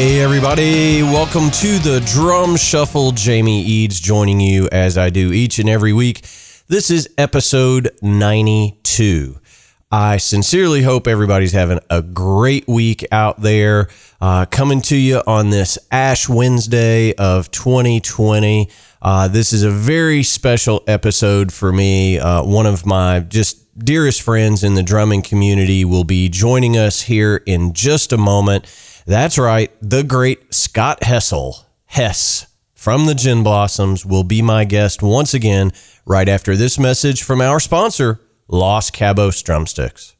Hey, everybody, welcome to the Drum Shuffle. Jamie Eads joining you as I do each and every week. This is episode 92. I sincerely hope everybody's having a great week out there. Uh, coming to you on this Ash Wednesday of 2020. Uh, this is a very special episode for me. Uh, one of my just dearest friends in the drumming community will be joining us here in just a moment. That's right. The great Scott Hessel, Hess from the Gin Blossoms, will be my guest once again right after this message from our sponsor, Los Cabos Drumsticks.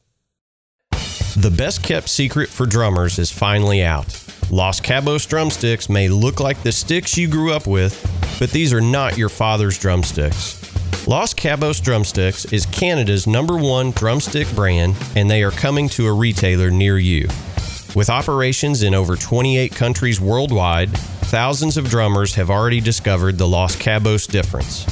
The best kept secret for drummers is finally out. Los Cabos drumsticks may look like the sticks you grew up with, but these are not your father's drumsticks. Los Cabos Drumsticks is Canada's number one drumstick brand, and they are coming to a retailer near you. With operations in over 28 countries worldwide, thousands of drummers have already discovered the Los Cabos difference.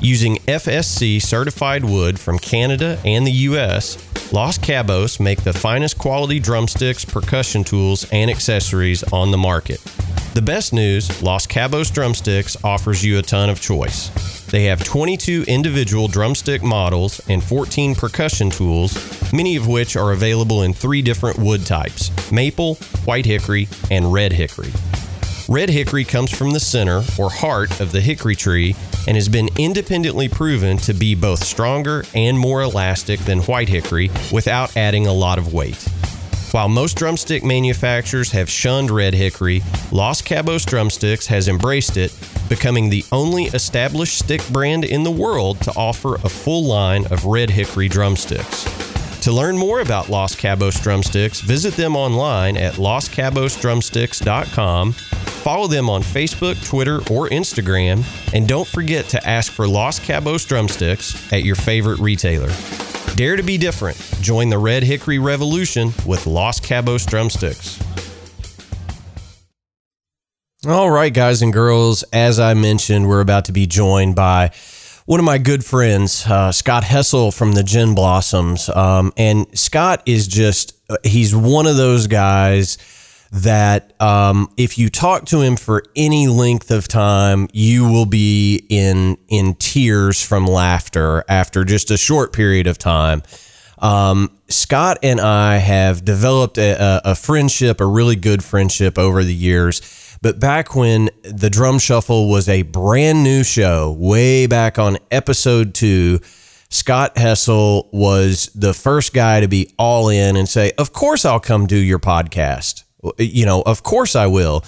Using FSC certified wood from Canada and the US, Los Cabos make the finest quality drumsticks, percussion tools, and accessories on the market. The best news Los Cabos Drumsticks offers you a ton of choice. They have 22 individual drumstick models and 14 percussion tools, many of which are available in three different wood types maple, white hickory, and red hickory. Red hickory comes from the center or heart of the hickory tree and has been independently proven to be both stronger and more elastic than white hickory without adding a lot of weight. While most drumstick manufacturers have shunned red hickory, Los Cabos Drumsticks has embraced it, becoming the only established stick brand in the world to offer a full line of red hickory drumsticks. To learn more about Los Cabos Drumsticks, visit them online at loscabosdrumsticks.com, follow them on Facebook, Twitter, or Instagram, and don't forget to ask for Los Cabos Drumsticks at your favorite retailer. Dare to be different. Join the Red Hickory Revolution with Los Cabos Drumsticks. All right, guys and girls, as I mentioned, we're about to be joined by one of my good friends, uh, Scott Hessel from the Gin Blossoms. Um, and Scott is just, he's one of those guys that um, if you talk to him for any length of time, you will be in in tears from laughter after just a short period of time. Um, Scott and I have developed a, a, friendship, a really good friendship over the years. But back when the Drum Shuffle was a brand new show, way back on episode two, Scott Hessel was the first guy to be all in and say, Of course, I'll come do your podcast. You know, of course I will.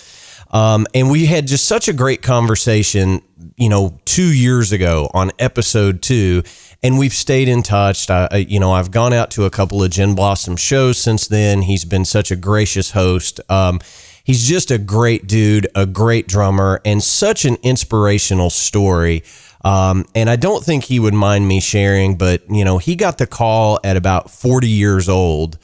Um, and we had just such a great conversation, you know, two years ago on episode two, and we've stayed in touch. I, you know, I've gone out to a couple of Gin Blossom shows since then. He's been such a gracious host. Um, he's just a great dude, a great drummer, and such an inspirational story. Um, and I don't think he would mind me sharing, but you know, he got the call at about 40 years old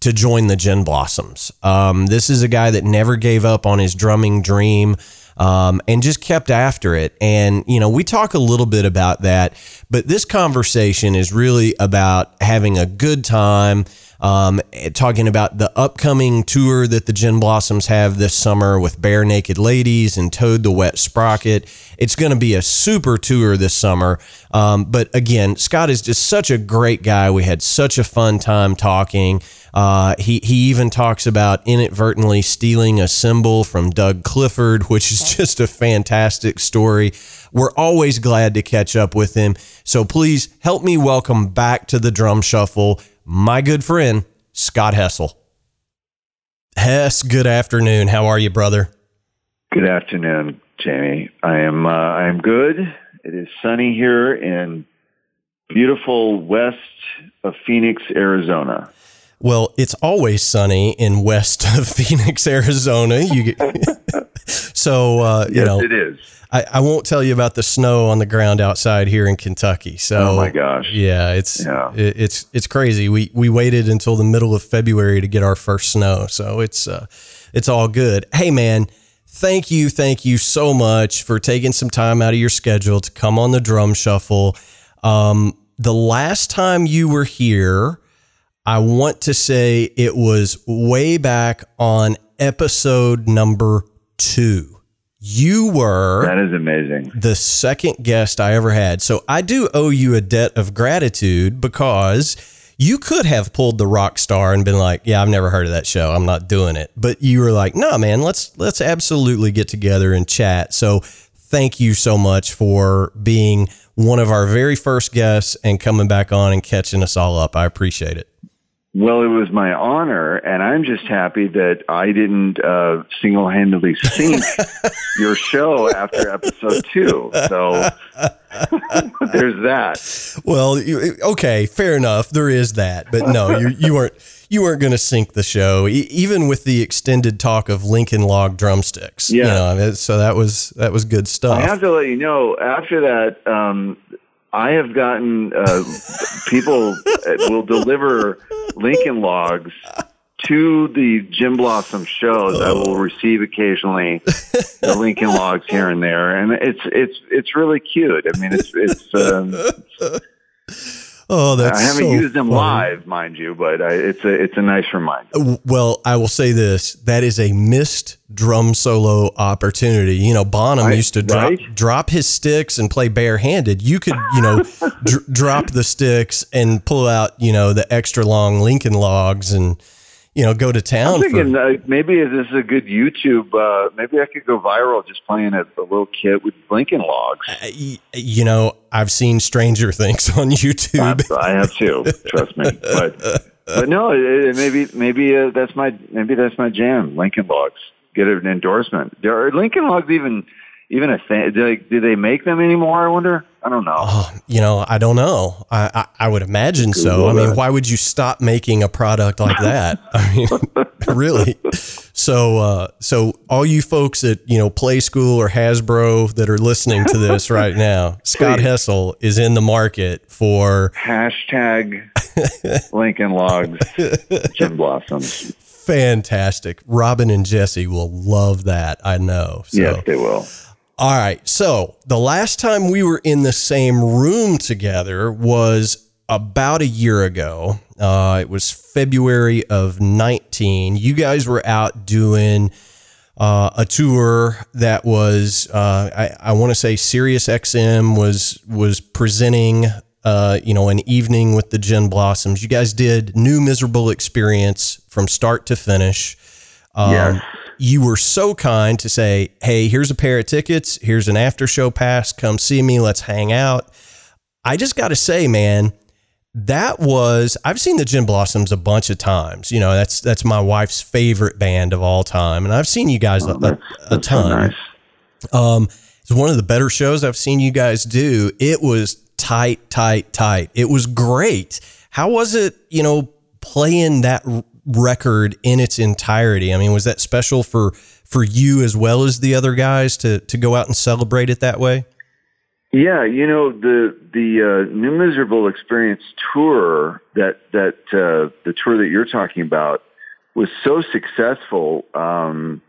to join the Gin Blossoms. Um, this is a guy that never gave up on his drumming dream. Um, and just kept after it. And, you know, we talk a little bit about that, but this conversation is really about having a good time, um, talking about the upcoming tour that the Gin Blossoms have this summer with Barenaked Ladies and Toad the Wet Sprocket. It's going to be a super tour this summer. Um, but again, Scott is just such a great guy. We had such a fun time talking. Uh, he he even talks about inadvertently stealing a cymbal from Doug Clifford, which is just a fantastic story. We're always glad to catch up with him. So please help me welcome back to the drum shuffle my good friend Scott Hessel. Hess, good afternoon. How are you, brother? Good afternoon, Jamie. I am uh, I am good. It is sunny here in beautiful west of Phoenix, Arizona. Well, it's always sunny in west of Phoenix, Arizona. You get, so uh, you yes, know, it is. I, I won't tell you about the snow on the ground outside here in Kentucky. So, Oh my gosh. yeah, it's Yeah. it- it's it's crazy. We we waited until the middle of February to get our first snow, so it's uh, it's all good. Hey, man, thank you, thank you so much for taking some time out of your schedule to come on the drum shuffle. Um, the last time you were here, I want to say it was way back on episode number two. You were That is amazing. the second guest I ever had. So I do owe you a debt of gratitude because you could have pulled the rock star and been like, "Yeah, I've never heard of that show. I'm not doing it." But you were like, "No, man, let's let's absolutely get together and chat." So thank you so much for being one of our very first guests and coming back on and catching us all up. I appreciate it. Well, it was my honor, and I'm just happy that I didn't uh, single-handedly sink your show after episode two. So there's that. Well, you- okay, fair enough. There is that, but no, you you weren't you weren't going to sink the show, e- even with the extended talk of Lincoln Log drumsticks. you Yeah. know, so that was that was good stuff. I have to let you know. After that, um, I have gotten uh, people will deliver Lincoln logs to the Gin Blossom shows. I will receive occasionally the Lincoln logs here and there, and it's it's it's really cute. I mean, it's it's. Um, oh, that's I haven't so used them funny. live, mind you, but I, it's a it's a nice reminder. Well, I will say this: that is a missed drum solo opportunity. You know, Bonham Right, used to drop right. drop his sticks and play barehanded. You could, you know, dr- drop the sticks and pull out, you know, the extra long Lincoln logs and, you know, go to town. I'm for- thinking uh, maybe this is a good YouTube. Uh, maybe I could go viral just playing a, a little kit with Lincoln logs. Y- you know, I've seen Stranger Things on YouTube. I have too. Trust me. But but no, it, it- maybe maybe uh, that's my maybe that's my jam. Lincoln Logs get an endorsement. Are Lincoln Logs even even a thing. Do they, do they make them anymore? I wonder. I don't know. Oh, you know, I don't know. I, I, I would imagine so. I mean, why would you stop making a product like that? I mean, really. So, uh, so all you folks at you know Playskool or Hasbro that are listening to this right now, Scott. Hessel is in the market for Hashtag Lincoln Logs Gin Blossoms. fantastic. Robin and Jesse will love that. I know. So. Yes, they will. All right. So the last time we were in the same room together was about a year ago. Uh, it was February of 19. You guys were out doing uh, a tour that was, uh, I, I want to say Sirius XM was, was presenting, uh, you know, an evening with the Gin Blossoms. You guys did New Miserable Experience from start to finish. Um, Yes. You were so kind to say, "Hey, here's a pair of tickets. Here's an after show pass. Come see me. Let's hang out." I just got to say, man, that was I've seen the Gin Blossoms a bunch of times. You know, that's that's my wife's favorite band of all time, and I've seen you guys a, a, a That's so ton. nice. Um, it's one of the better shows I've seen you guys do. It was tight, tight, tight. It was great. How was it, you know, playing that record in its entirety? I mean, was that special for for you as well as the other guys to to go out and celebrate it that way? Yeah, you know the the uh, New Miserable Experience tour that that uh, the tour that you're talking about was so successful. Um,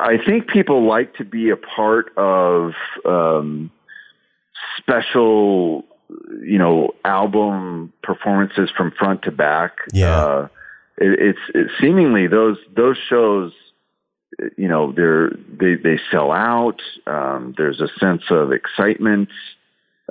I think people like to be a part of um, special, you know, album performances from front to back. Yeah. Uh, it, it's it, seemingly those those shows you know they're they they sell out um there's a sense of excitement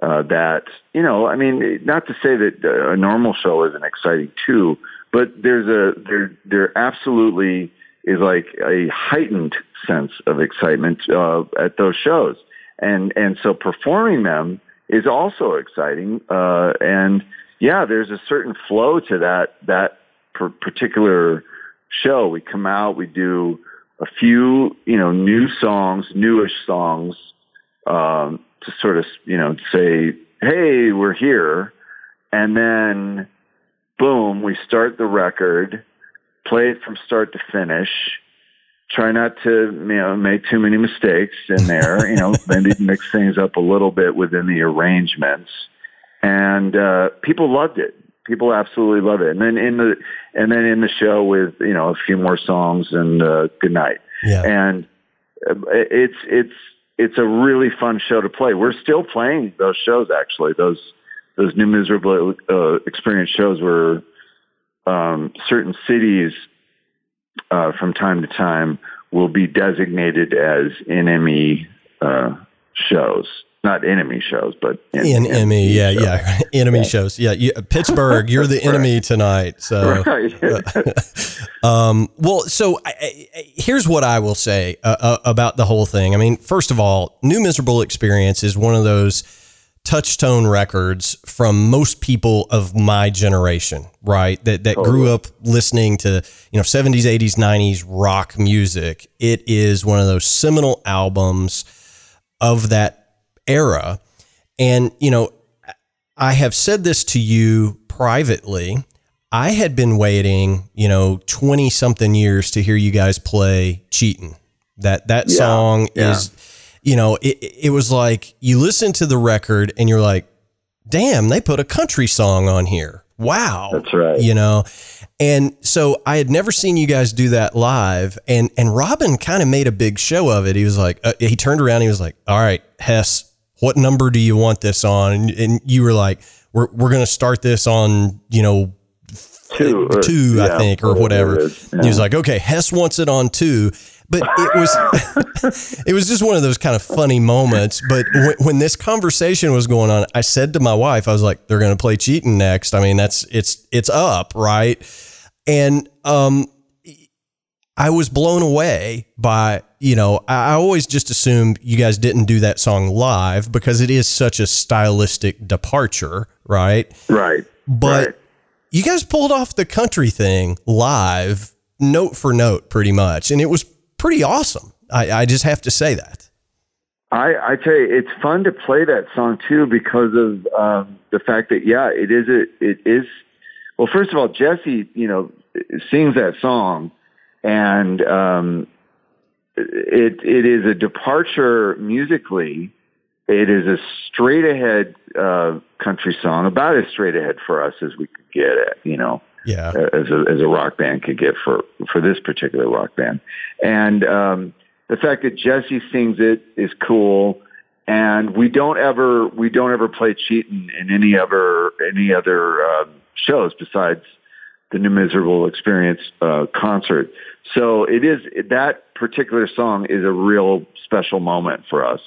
uh that you know i mean not to say that a normal show isn't exciting too but there's a there there absolutely is like a heightened sense of excitement uh at those shows and and so performing them is also exciting uh and yeah there's a certain flow to that that particular show we come out we do a few, you know, new songs, newish songs, um, to sort of, you know, say, hey, we're here. And then, boom, we start the record, play it from start to finish, try not to you know make too many mistakes in there. you know, maybe mix things up a little bit within the arrangements, and uh, people loved it. People absolutely love it. And then in the and then in the show with you know a few more songs and uh, good night. Yeah. And uh, it's it's it's a really fun show to play. We're still playing those shows actually. Those those new miserable uh, experience shows were um, certain cities uh, from time to time will be designated as NME uh, shows. Not enemy shows, but enemy. Yeah, shows. yeah, enemy yeah. shows. Yeah, you, Pittsburgh, you're the enemy right. tonight. So, right. um, well, so I, I, here's what I will say uh, uh, about the whole thing. I mean, first of all, New Miserable Experience is one of those touchstone records from most people of my generation, right? That that grew up listening to, you know, 70s, 80s, 90s rock music. It is one of those seminal albums of that era. And, you know, I have said this to you privately. I had been waiting, you know, 20 something years to hear you guys play Cheatin'. That that yeah, song yeah. is you know, it, it was like you listen to the record and you're like, damn, they put a country song on here. Wow. That's right. You know, and so I had never seen you guys do that live. And, and Robin kind of made a big show of it. He was like, uh, he turned around. he was like, all right, Hess, what number do you want this on? And, and you were like, we're, we're going to start this on, you know, two, two, yeah, I think, or whatever. Yeah. He was like, okay, Hess wants it on two but it was it was just one of those kind of funny moments. But when, when, this conversation was going on, I said to my wife, I was like, "They're going to play cheating next." I mean, that's it's it's up, right? And um, I was blown away by you know I always just assumed you guys didn't do that song live because it is such a stylistic departure, right? Right. But right. you guys pulled off the country thing live note for note pretty much and it was pretty awesome. I, I just have to say that. I, I tell you, it's fun to play that song too because of um, the fact that yeah, it is a, it is. Well, first of all, Jesse, you know, sings that song, and um, it it is a departure musically. It is a straight ahead uh, country song, about as straight ahead for us as we could get it. You know, yeah. as a as a rock band could get for for this particular rock band. And um, the fact that Jesse sings it is cool. And we don't ever we don't ever play cheating in any other any other uh, shows besides the New Miserable Experience uh, concert. So it is that particular song is a real special moment for us,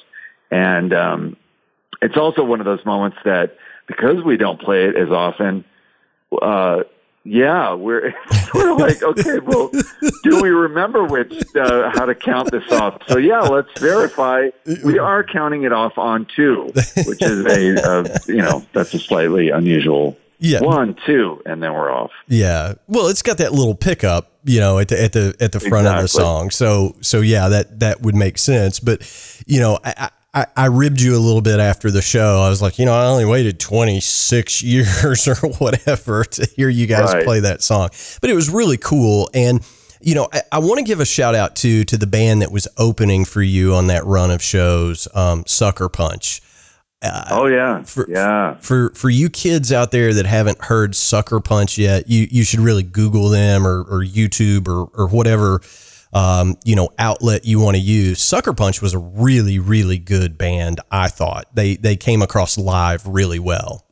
and um, it's also one of those moments that because we don't play it as often, uh, yeah, we're sort of like, okay, well, do we remember which uh, how to count this off? So yeah, let's verify. We are counting it off on two, which is a, you know that's a slightly unusual yeah. one, two, and then we're off. Yeah. Well, it's got that little pickup, you know, at the at the at the front exactly. of the song. So so yeah, that that would make sense. But you know, I, I, I ribbed you a little bit after the show. I was like, you know, I only waited 26 years or whatever to hear you guys right. play that song, but it was really cool. And, you know, I, I want to give a shout out to, to the band that was opening for you on that run of shows, um, Sucker Punch. Uh, oh yeah, for, yeah. For for you kids out there that haven't heard Sucker Punch yet, you you should really Google them or, or YouTube or or whatever um, you know, outlet you want to use. Sucker Punch was a really, really good band. I thought they they came across live really well.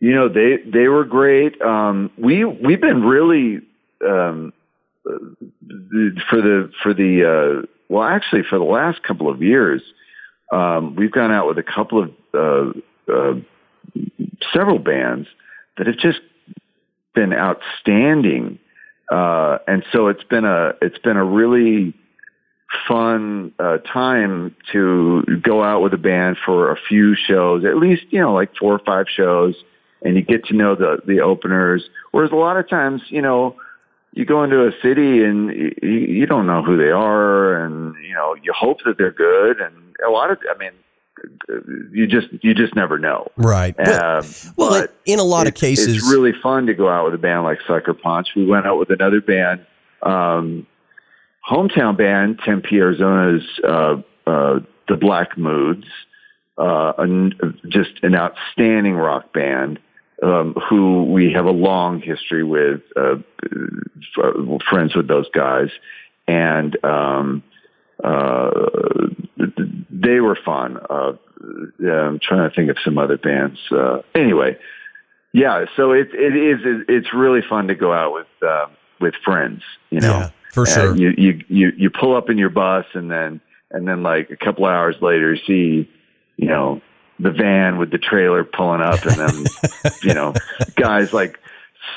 You know, they they were great. Um, we we've been really um, for the for the uh, well, actually, for the last couple of years, um, we've gone out with a couple of uh, uh, several bands that have just been outstanding uh, and so it's been a it's been a really fun uh, time to go out with a band for a few shows, at least you know like four or five shows, and you get to know the the openers. Whereas a lot of times, you know, you go into a city and you, you don't know who they are, and you know you hope that they're good, and a lot of I mean you just you just never know. Right. Um, well, well in a lot of cases, it's really fun to go out with a band like Sucker Punch. We went out with another band, um, hometown band, Tempe, Arizona's uh, uh, the Black Moods, uh, an, just an outstanding rock band. Um, who we have a long history with, uh, friends with those guys, and um, uh, they were fun. Uh, I'm trying to think of some other bands. Uh, anyway, yeah. So it it is it, it's really fun to go out with uh, with friends. You know, yeah, for sure. you you you you pull up in your bus and then and then like a couple hours later, you see you know the van with the trailer pulling up and then you know guys like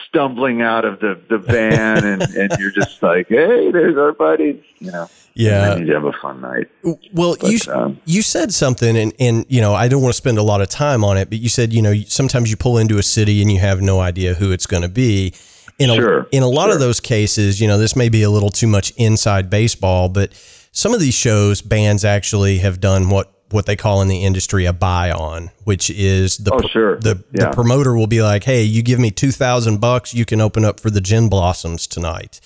stumbling out of the the van and and you're just like hey there's our buddies you know? Yeah. You have a fun night. Well but, you um, you said something and and you know I don't want to spend a lot of time on it but you said you know sometimes you pull into a city and you have no idea who it's going to be. In a, sure, in a lot sure. of those cases you know this may be a little too much inside baseball but some of these shows bands actually have done what what they call in the industry a buy on, which is the oh, sure. the, yeah. the promoter will be like, "Hey, you give me 2000 bucks, you can open up for the Gin Blossoms tonight."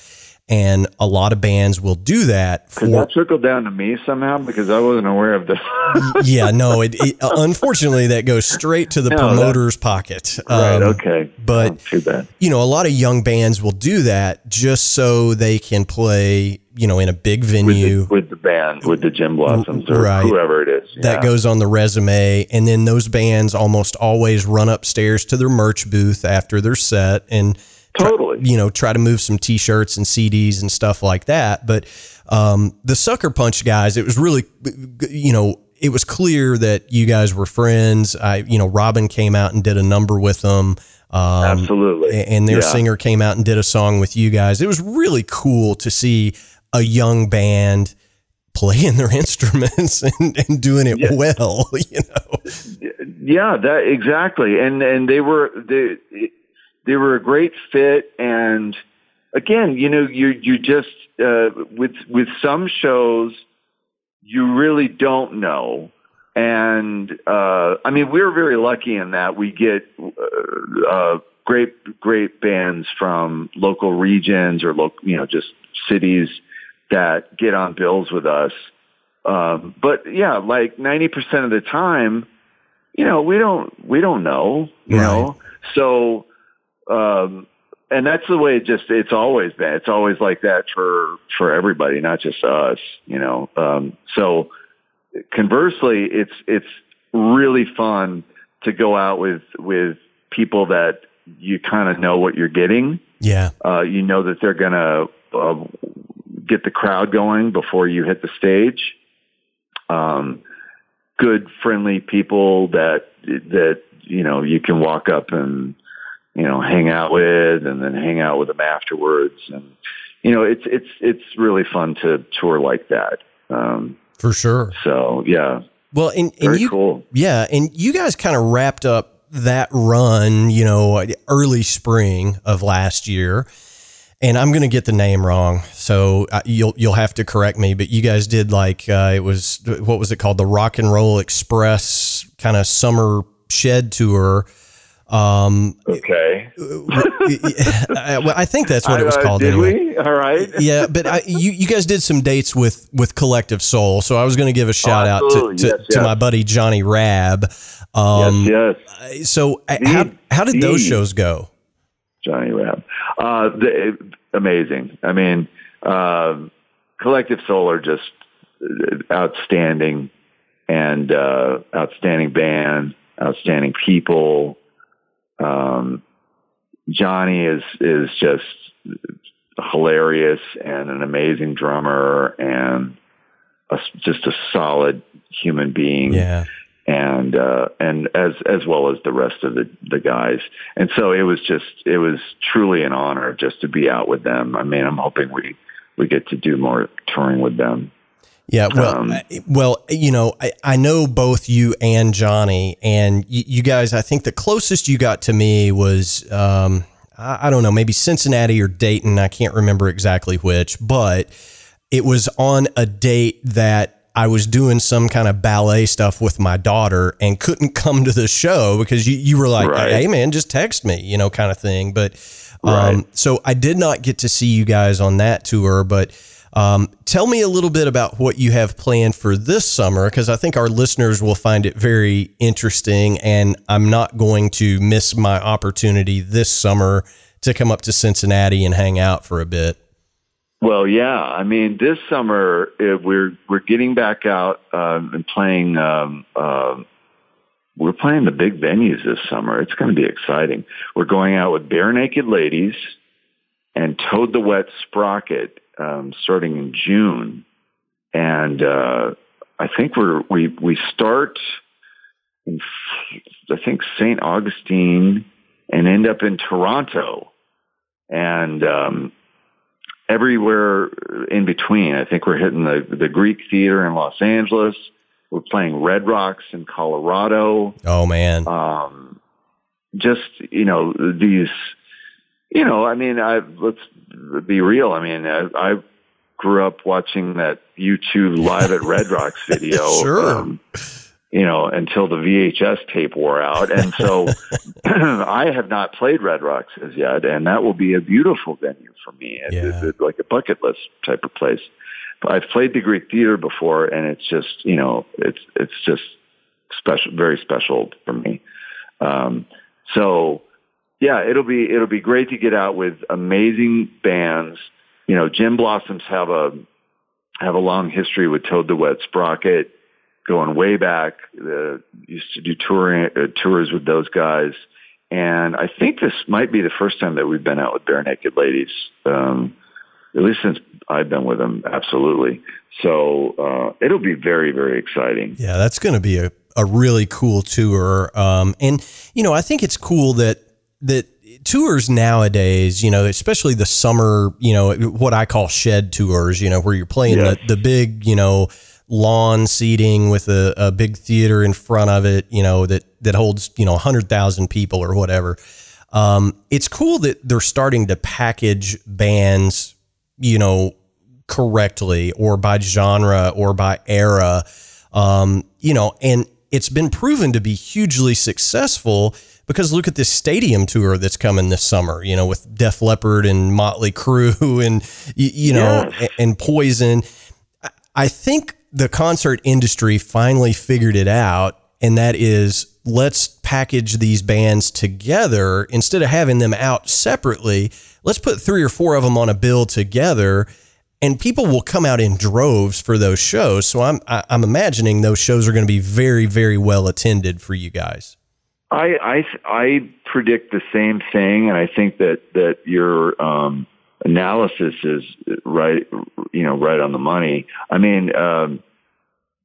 And a lot of bands will do that. For, Could that trickle down to me somehow? Because I wasn't aware of this. yeah, no. It, it, unfortunately, that goes straight to the no, promoter's that, pocket. Right. Um, okay. But too bad. You know, a lot of young bands will do that just so they can play you know, in a big venue with the, with the band, with the Gin Blossoms or right. whoever it is. Yeah. That goes on the resume, and then those bands almost always run upstairs to their merch booth after their set and totally, try, you know, try to move some T-shirts and CDs and stuff like that. But um, the Sucker Punch guys, it was really, you know. It was clear that you guys were friends. I, you know, Robin came out and did a number with them. Um, Absolutely. And their yeah. singer came out and did a song with you guys. It was really cool to see a young band playing their instruments and, and doing it yeah. well, you know. Yeah, that exactly. And and they were they they were a great fit and again, you know, you you just uh, with with some shows you really don't know. And uh, I mean, we're very lucky in that we get uh, uh, great great bands from local regions or local, you know, just cities that get on bills with us. Um, but yeah, like 90% of the time, you know, we don't, we don't know, you right. know, so, um, and that's the way it just, it's always been. It's always like that for, for everybody, not just us, you know? Um, so conversely, it's, it's really fun to go out with, with people that you kind of know what you're getting. Yeah. Uh, you know that they're going to uh, get the crowd going before you hit the stage. Um, good, friendly people that that you know you can walk up and you know hang out with, and then hang out with them afterwards. And you know it's it's it's really fun to tour like that. Um, For sure. So yeah. Well, and, and Very you, cool. yeah, and you guys kind of wrapped up that run, you know, early spring of last year and I'm going to get the name wrong, so uh, you'll you'll have to correct me. But you guys did like uh, it was what was it called the Rock and Roll Express kind of summer shed tour. Um, okay. I, I think that's what it was called. Uh, did anyway. we? All right. yeah, but I, you you guys did some dates with with Collective Soul, so I was going to give a shout oh, out to, to, yes, to yes. my buddy Johnny Rabb. Um, yes, yes. So how how did those shows go? Johnny Rabb. Uh, the, amazing. I mean, uh, Collective Soul are just outstanding and uh, outstanding band, outstanding people. Um, Johnny is is just hilarious and an amazing drummer and a, just a solid human being. Yeah and uh, and as as well as the rest of the the guys. And so it was just it was truly an honor just to be out with them. I mean, I'm hoping we we get to do more touring with them. Yeah, well, um, well, you know, I, I know both you and Johnny, and you, you, guys. I think the closest you got to me was, um, I, I don't know, maybe Cincinnati or Dayton. I can't remember exactly which, but it was on a date that I was doing some kind of ballet stuff with my daughter and couldn't come to the show because you, you were like, right. hey, man, just text me, you know, kind of thing. But um, right. so I did not get to see you guys on that tour, but Um, tell me a little bit about what you have planned for this summer, because I think our listeners will find it very interesting, and I'm not going to miss my opportunity this summer to come up to Cincinnati and hang out for a bit. Well, yeah. I mean, this summer uh, we're we're getting back out um, and playing. Um, uh, we're playing the big venues this summer. It's going to be exciting. We're going out with Barenaked Ladies and Toad the Wet Sprocket um, starting in June, and uh, I think we're we we start in I think St. Augustine and end up in Toronto, and um, everywhere in between. I think we're hitting the the Greek Theater in Los Angeles. We're playing Red Rocks in Colorado. Oh man. Um, just you know these you know, I mean, I let's be real. I mean, I, I grew up watching that U2 live at Red Rocks video. sure. Um, you know, until the VHS tape wore out. And so I have not played Red Rocks as yet, and that will be a beautiful venue for me. Yeah. It's, it's like a bucket list type of place. But I've played the Greek Theater before, and it's just, you know, it's it's just special, very special for me. Um, so yeah, it'll be it'll be great to get out with amazing bands. You know, Gin Blossoms have a have a long history with Toad the Wet Sprocket, going way back. Uh, used to do touring uh, tours with those guys, and I think this might be the first time that we've been out with Barenaked Ladies. Um, at least since I've been with them, absolutely. So uh, it'll be very, very exciting. Yeah, that's going to be a, a really cool tour. Um, and, you know, I think it's cool that that tours nowadays, you know, especially the summer, you know, what I call shed tours, you know, where you're playing the, the big, you know, lawn seating with a, a big theater in front of it, you know, that, that holds, you know, 100,000 people or whatever. Um, it's cool that they're starting to package bands, you know, correctly or by genre or by era. Um, you know, and it's been proven to be hugely successful because look at this stadium tour that's coming this summer, you know, with Def Leppard and Motley Crue and, you, know, yes. and Poison. I think the concert industry finally figured it out, and that is let's package these bands together instead of having them out separately. Let's put three or four of them on a bill together and people will come out in droves for those shows. So I'm I'm imagining those shows are going to be very very well attended for you guys. I I I predict the same thing, and I think that that your um, analysis is right. You know, right on the money. I mean, um,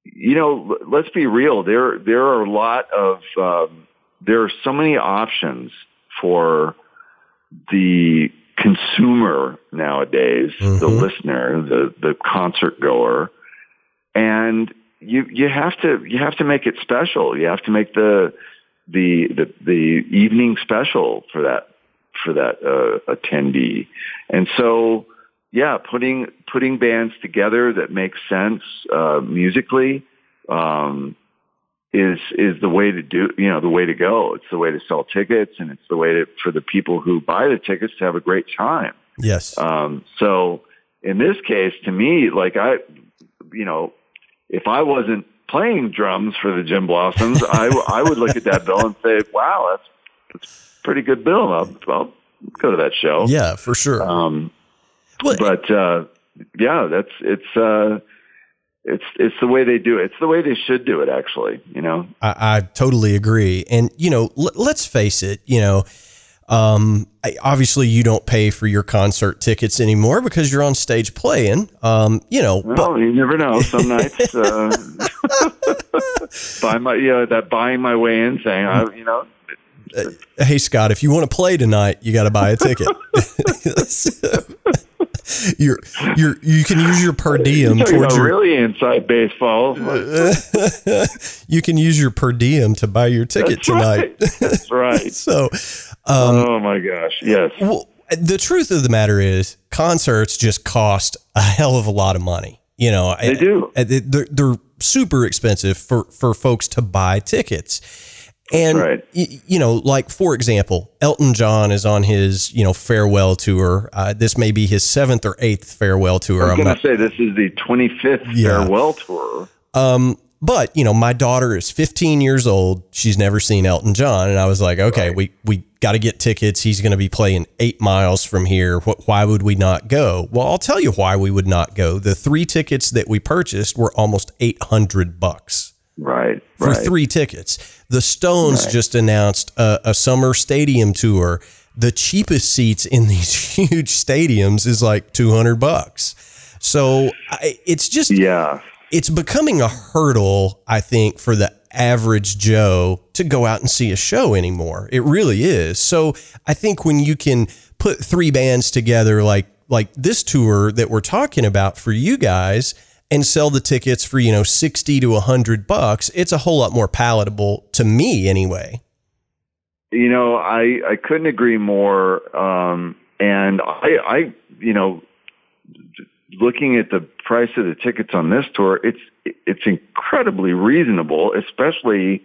you know, let's be real. There there are a lot of um, there are so many options for the consumer nowadays, mm-hmm. the listener, the the concert goer, and you you have to you have to make it special. You have to make the the the, the evening special for that for that uh, attendee. And so, yeah, putting putting bands together that make sense uh, musically um, is is the way to do you know the way to go. It's the way to sell tickets, and it's the way to, for the people who buy the tickets to have a great time. Yes. Um, so in this case, to me, like I, you know, if I wasn't playing drums for the Gin Blossoms, I, I would look at that bill and say, wow, that's, that's pretty good bill. I'll, I'll go to that show. Yeah, for sure. Um, well, but, uh, yeah, that's, it's, uh, it's it's the way they do it. It's the way they should do it. Actually, you know. I, I totally agree. And you know, l- let's face it. You know, um, obviously, you don't pay for your concert tickets anymore because you're on stage playing. Um, you know, well, but- you never know. Some nights, uh, buy my yeah, that buying my way in, saying, I, you know. Uh, hey Scott, if you want to play tonight, you got to buy a ticket. you're you're you can use your per diem towards your really inside baseball. you can use your per diem to buy your ticket That's tonight. Right. That's right. so, um, oh my gosh, yes. Well, the truth of the matter is, concerts just cost a hell of a lot of money. You know, they do. They're, they're super expensive for for folks to buy tickets. And right. y- you know, like for example, Elton John is on his you know farewell tour. Uh, this may be his seventh or eighth farewell tour. I I'm going to say this is the 25th Yeah. farewell tour. Um, but you know, my daughter is 15 years old. She's never seen Elton John, and I was like, okay, Right. we we got to get tickets. He's going to be playing eight miles from here. What? Why would we not go? Well, I'll tell you why we would not go. The three tickets that we purchased were almost 800 bucks Right. for right. three tickets. The Stones Right. just announced a, a summer stadium tour. The cheapest seats in these huge stadiums is like 200 bucks. So I, it's just Yeah. it's becoming a hurdle, I think, for the average Joe to go out and see a show anymore. It really is. So I think when you can put three bands together like like this tour that we're talking about for you guys and sell the tickets for, you know, 60 to 100 bucks, it's a whole lot more palatable to me anyway. You know, I I couldn't agree more. Um, and I I you know, looking at the price of the tickets on this tour, it's it's incredibly reasonable, especially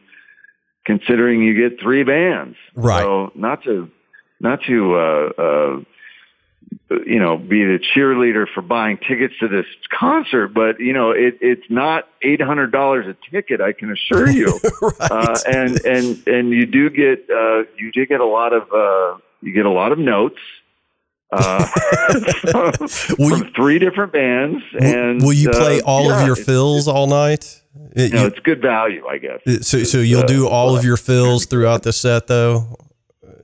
considering you get three bands. Right. So not to not to uh, uh, you know be the cheerleader for buying tickets to this concert, but you know it, it's not eight hundred dollars a ticket. I can assure you. right. uh, and and and you do get uh, you do get a lot of uh, you get a lot of notes uh, from, Will from three different bands. And Will you uh, play all yeah, of your fills all night? It- You know, you- it's good value, I guess. so, so you'll uh, do all of your fills throughout the set, though.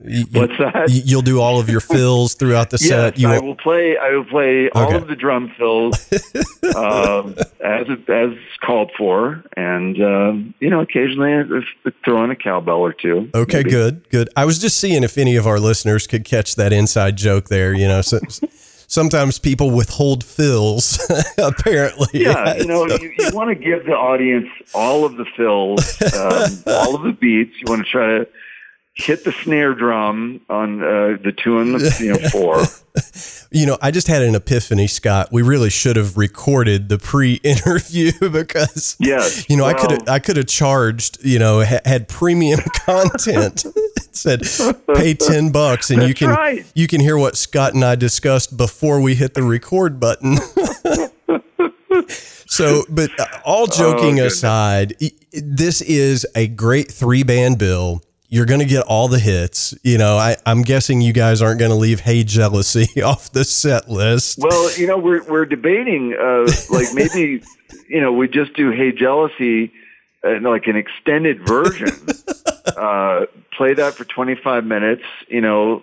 You- you- What's that? you- You'll do all of your fills throughout the Yes, set. You I won't- play. I will play all of the drum fills um, as as called for, and um, you know, occasionally throw in a cowbell or two. okay, maybe. good, good. I was just seeing if any of our listeners could catch that inside joke there. You know, so, sometimes people withhold fills. apparently, Yeah, you know, you, you want to give the audience all of the fills, um, all of the beats. You want to try to hit the snare drum on uh, the two and the you know four. You know, I just had an epiphany, Scott. We really should have recorded the pre-interview because Yes, you know, I could have I could have charged, you know, ha- had premium content. it said pay 10 bucks and you can right. you can hear what Scott and I discussed before we hit the record button. so, but uh, all joking goodness. aside, this is a great three-band bill. You're going to get all the hits. You know, I, I'm guessing you guys aren't going to leave Hey Jealousy off the set list. Well, you know, we're we're debating uh, like maybe you know we just do Hey Jealousy uh, like an extended version. uh, play that for 25 minutes. You know,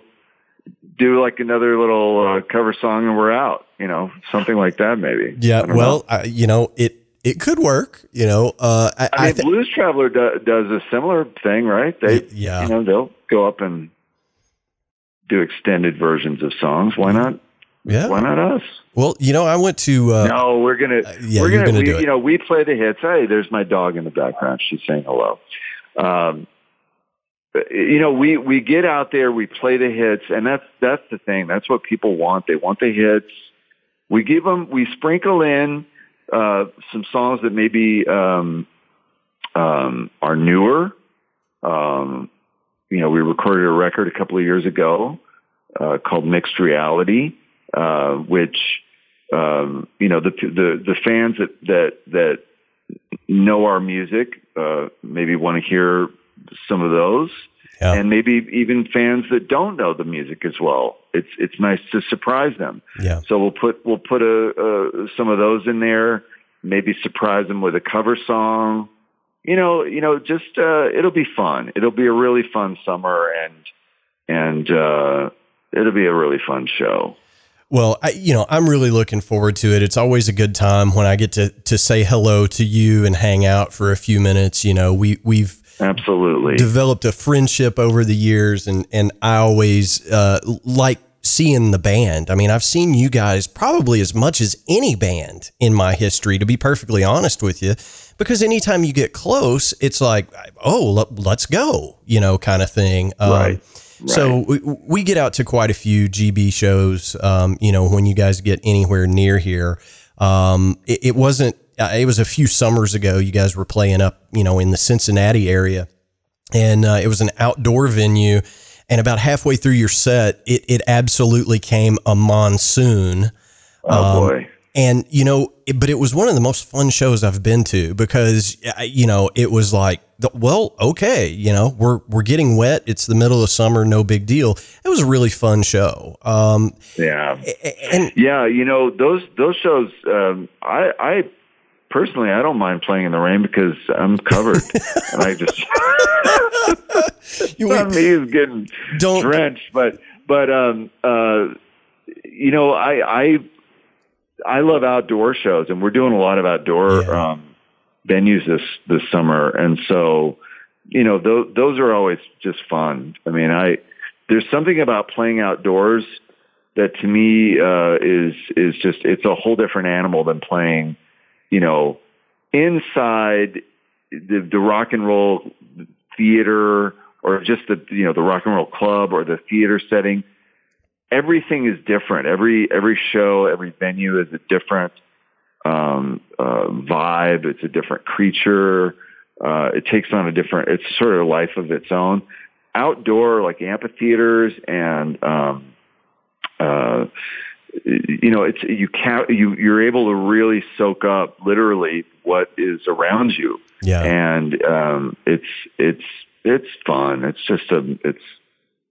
do like another little uh, cover song and we're out. You know, something like that maybe. Yeah, well. I, you know, it it could work. You know, uh, I, I I mean, Blues Traveler do, does a similar thing, right? They, yeah. you know, they'll go up and do extended versions of songs. Why not? yeah. Why not us? Well, you know, I went to. Uh, no, we're gonna. yeah, we're gonna. gonna we, do it. You know, we play the hits. Hey, there's my dog in the background. She's saying hello. Um, you know, we we get out there, we play the hits, and that's that's the thing. That's what people want. They want the hits. We give them. We sprinkle in uh, some songs that maybe um, um, are newer. Um, you know, we recorded a record a couple of years ago uh, called Mixed Reality, uh, which um, you know the the the fans that that that know our music uh, maybe want to hear some of those, Yeah. and maybe even fans that don't know the music as well. It's it's nice to surprise them. yeah. So we'll put we'll put a, a some of those in there. Maybe surprise them with a cover song. You know, you know, just uh, it'll be fun. It'll be a really fun summer, and and uh, it'll be a really fun show. Well, I, you know, I'm really looking forward to it. It's always a good time when I get to to say hello to you and hang out for a few minutes. You know, we we've Absolutely. developed a friendship over the years, and and I always uh, like seeing the band. I mean, I've seen you guys probably as much as any band in my history, to be perfectly honest with you. Because anytime you get close, it's like, oh, let, let's go, you know, kind of thing. Um, Right. So we, we get out to quite a few GB shows. Um, you know, when you guys get anywhere near here, um, it, it wasn't. Uh, it was a few summers ago. You guys were playing up, you know, in the Cincinnati area, and uh, it was an outdoor venue. And about halfway through your set, it it absolutely came a monsoon. Oh um, boy! And you know, it, but it was one of the most fun shows I've been to because you know it was like, well, okay, you know, we're we're getting wet. It's the middle of summer, no big deal. It was a really fun show. Um, yeah, and yeah, you know those those shows. Um, I I personally, I don't mind playing in the rain because I'm covered, and I just you, me is getting don't, drenched. But but um uh, you know, I I I love outdoor shows, and we're doing a lot of outdoor yeah. um, venues this this summer, and so you know those those are always just fun. I mean, I there's something about playing outdoors that to me uh, is is just it's a whole different animal than playing you know, inside the, the rock and roll theater or just the, you know, the rock and roll club or the theater setting, everything is different. Every, every show, every venue is a different, um, uh, vibe. It's a different creature. Uh, it takes on a different, it's sort of a life of its own. Outdoor, like amphitheaters and, um, uh, you know, it's you can't you you're able to really soak up literally what is around you. Yeah, and um, it's it's it's fun. It's just a it's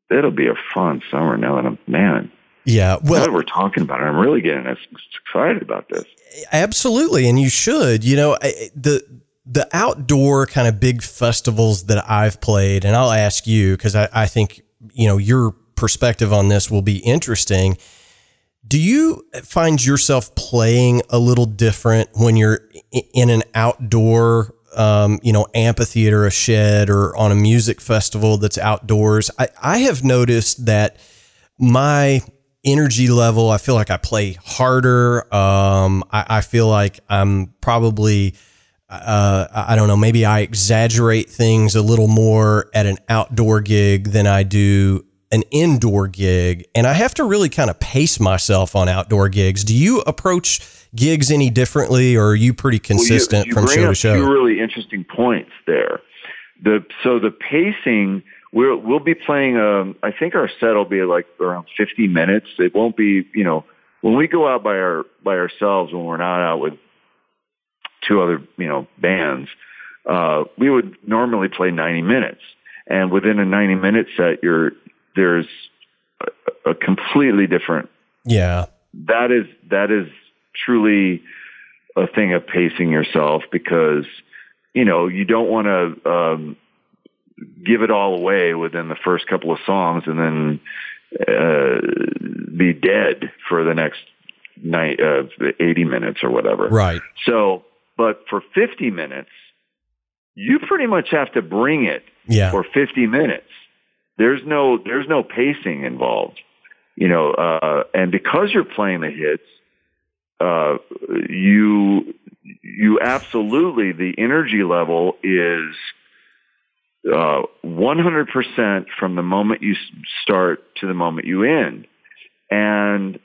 it'll be a fun summer now that I'm man. Yeah, well, now that we're talking about it, I'm really getting excited about this. Absolutely, and you should. You know, the the outdoor kind of big festivals that I've played, and I'll ask you because I, I think you know your perspective on this will be interesting do you find yourself playing a little different when you're in an outdoor, um, you know, amphitheater, a shed, or on a music festival that's outdoors? I, I have noticed that my energy level, I feel like I play harder. Um, I, I feel like I'm probably. Uh, I don't know, maybe I exaggerate things a little more at an outdoor gig than I do an indoor gig and I have to really kind of pace myself on outdoor gigs. Do you approach gigs any differently or are you pretty consistent well, you, you from show to show? Two really interesting points there. The so the pacing we'll we'll be playing um I think our set will be like around 50 minutes. It won't be, you know, when we go out by our by ourselves when we're not out with two other, you know, bands, uh we would normally play 90 minutes. And within a 90 minute set, you're there's a, a completely different. Yeah. That is that is truly a thing of pacing yourself because you know you don't want to um, give it all away within the first couple of songs and then uh, be dead for the next night uh, 80 minutes or whatever. Right. So, but for 50 minutes, you pretty much have to bring it yeah. for 50 minutes. There's no there's no pacing involved, you know. Uh, and because you're playing the hits, uh, you you absolutely the energy level is uh, 100% from the moment you start to the moment you end. And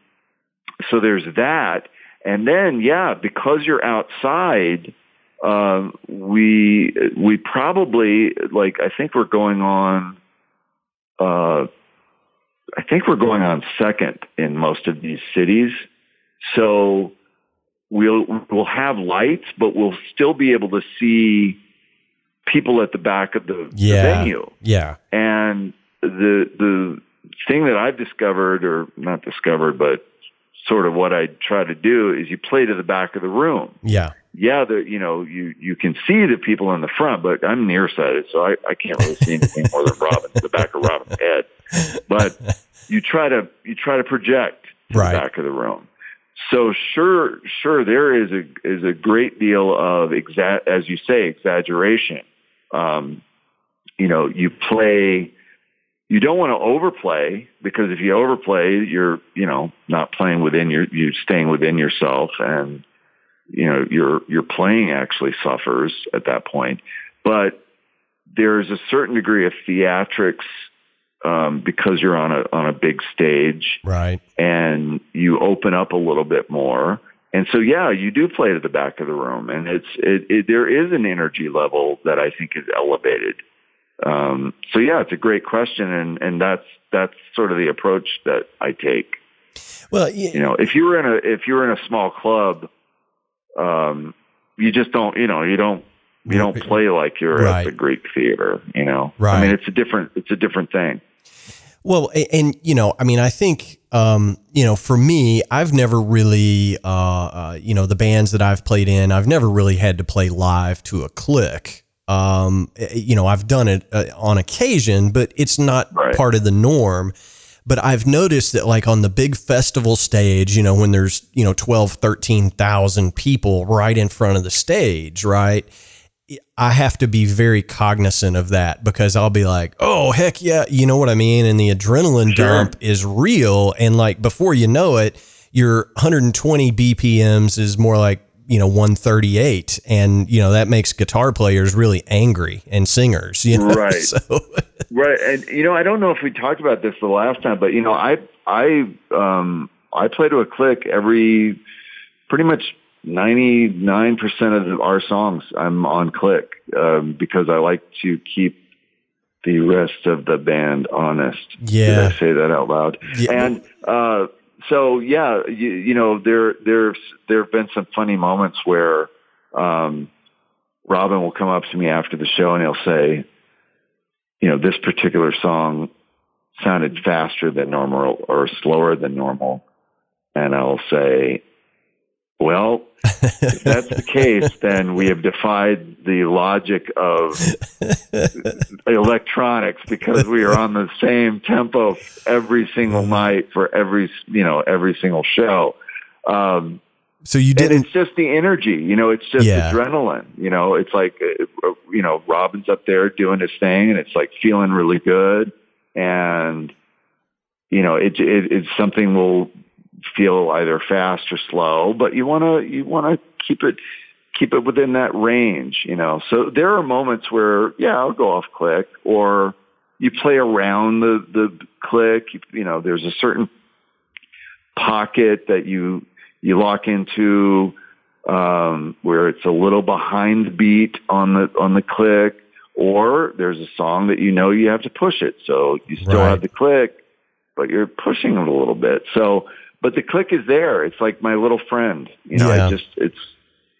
so there's that. And then, yeah, because you're outside, uh, we we probably like I think we're going on uh, I think we're going on second in most of these cities. So we'll we'll have lights, but we'll still be able to see people at the back of the, yeah. the venue. Yeah. And the the thing that I've discovered, or not discovered, but sort of what I try to do is you play to the back of the room. Yeah yeah, the you know you you can see the people in the front, but I'm nearsighted, so I, I can't really see anything more than Robin, the back of Robin's head. But you try to you try to project to right. the back of the room. So sure, sure, there is a is a great deal of exa- as you say exaggeration. Um, you know, you play. You don't want to overplay because if you overplay, you're you know not playing within your you're staying within yourself and you know, your, your playing actually suffers at that point. But there's a certain degree of theatrics um, because you're on a on a big stage, right? And you open up a little bit more, and so yeah, you do play to the back of the room, and it's it, it there is an energy level that I think is elevated Um, so yeah, it's a great question, and and that's that's sort of the approach that I take. Well, you know, if you were in a if you were in a small club, um, you just don't you know you don't you don't play like you're right. at the Greek theater. You know, right? I mean, it's a different it's a different thing. Well, and, you know, I mean, I think um, you know, for me, I've never really, uh, uh, you know, the bands that I've played in, I've never really had to play live to a click. Um, eh, you know, I've done it uh, on occasion, but it's not right. part of the norm. But I've noticed that like on the big festival stage, you know, when there's, you know, 12, 13,000 people right in front of the stage, right? I have to be very cognizant of that because I'll be like, oh, heck yeah. You know what I mean? And the adrenaline sure. dump is real. And like before you know it, your 120 BPMs is more like, you know, 138. And, you know, that makes guitar players really angry and singers, you know? Right. So. right. And, you know, I don't know if we talked about this the last time, but, you know, I, I, um, I play to a click every pretty much 99% of our songs I'm on click um, because I like to keep the rest of the band honest. Yeah. Did I say that out loud? Yeah. And uh, so, yeah, you, you know, there, there's, there have been some funny moments where um, Robin will come up to me after the show and he'll say, you know, this particular song sounded faster than normal or slower than normal. And I'll say, well, if that's the case, then we have defied the logic of electronics because we are on the same tempo every single night for every you know every single show. Um, so you did. It's just the energy, you know. It's just yeah. adrenaline, you know. It's like uh, you know, Robin's up there doing his thing, and it's like feeling really good, and you know, it, it it's something we'll feel either fast or slow, but you want to you want to keep it keep it within that range, you know. So there are moments where yeah, I'll go off click or you play around the the click, you, you know, there's a certain pocket that you you lock into um, where it's a little behind beat on the on the click or there's a song that you know you have to push it. So you still right. have the click, but you're pushing it a little bit. So but the click is there. It's like my little friend. You know, yeah. I just it's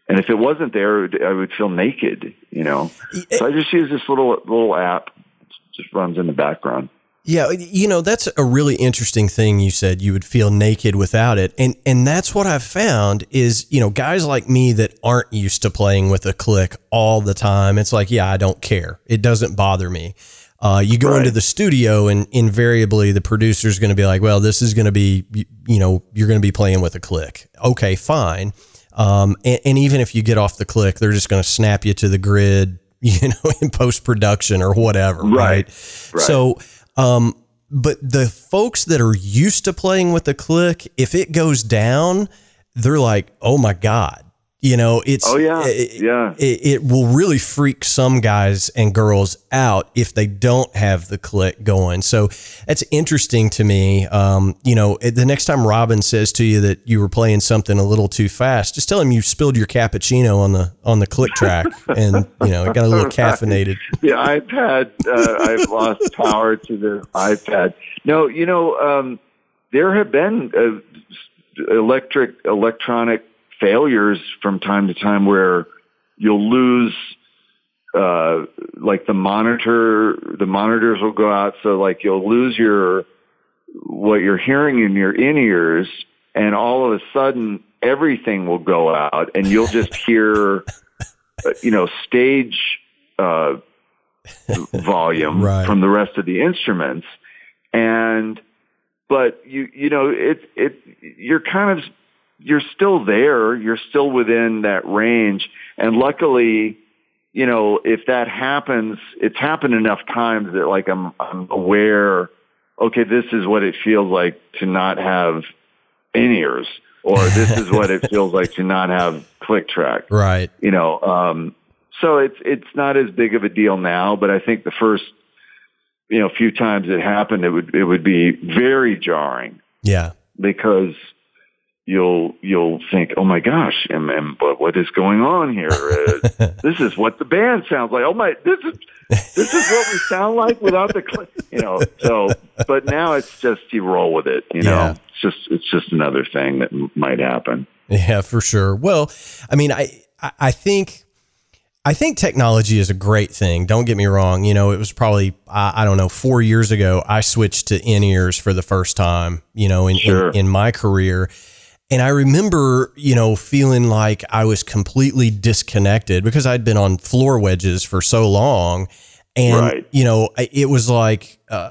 and if it wasn't there, I would feel naked. You know, so I just use this little little app. It just runs in the background. Yeah, you know that's a really interesting thing you said. You would feel naked without it, and and that's what I've found is you know guys like me that aren't used to playing with a click all the time. It's like yeah, I don't care. It doesn't bother me. Uh, you go right. into the studio and invariably the producer is going to be like, well, this is going to be, you know, you're going to be playing with a click. Okay, fine. Um, and, and, even if you get off the click, they're just going to snap you to the grid, you know, in post production or whatever. Right. right. right. So, um, but the folks that are used to playing with the click, if it goes down, they're like, oh my God, you know, it's oh yeah, it, yeah. It, it, will really freak some guys and girls out if they don't have the click going. So that's interesting to me. Um, you know, the next time Robin says to you that you were playing something a little too fast, just tell him you spilled your cappuccino on the on the click track, and you know, it got a little caffeinated. The iPad, uh, I've lost power to the iPad. No, you know, um, there have been uh, electric electronic failures from time to time where you'll lose uh, like the monitor the monitors will go out so like you'll lose your what you're hearing in your in ears and all of a sudden everything will go out and you'll just hear uh, you know stage uh, volume right. from the rest of the instruments and but you you know it it you're kind of you're still there. You're still within that range. And luckily, you know, if that happens, it's happened enough times that like I'm, I'm aware, okay, this is what it feels like to not have in ears or this is what it feels like to not have click track. Right. You know, um, so it's, it's not as big of a deal now, but I think the first, you know, few times it happened, it would, it would be very jarring. Yeah. Because you'll you'll think, oh my gosh, and, and but what is going on here? Uh, this is what the band sounds like. Oh my, this is this is what we sound like without the, cl-, you know. So, but now it's just you roll with it. You know, Yeah. it's just it's just another thing that m- might happen. Yeah, for sure. Well, I mean, I I- think I think technology is a great thing. Don't get me wrong. You know, it was probably I, I don't know four years ago I switched to in ears for the first time. You know, in, Sure. in in my career. And I remember, you know, feeling like I was completely disconnected because I'd been on floor wedges for so long. And, Right. you know, it was like, uh,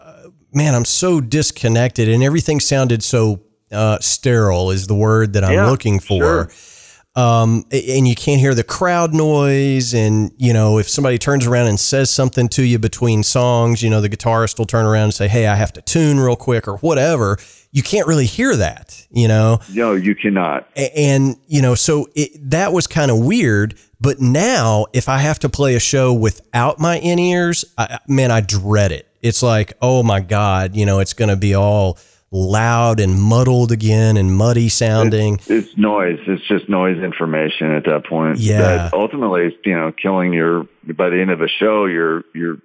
man, I'm so disconnected and everything sounded so uh, sterile, is the word that I'm Yeah, looking for sure. um, and you can't hear the crowd noise. And, you know, if somebody turns around and says something to you between songs, you know, the guitarist will turn around and say, Hey, I have to tune real quick or whatever. You can't really hear that, you know? No, you cannot. A- And, you know, so it, that was kind of weird. But now, if I have to play a show without my in ears, man, I dread it. It's like, oh my God, you know, it's going to be all loud and muddled again and muddy sounding. It's noise. It's just noise information at that point. Yeah. That ultimately, you know, killing your. By the end of the show, you're you're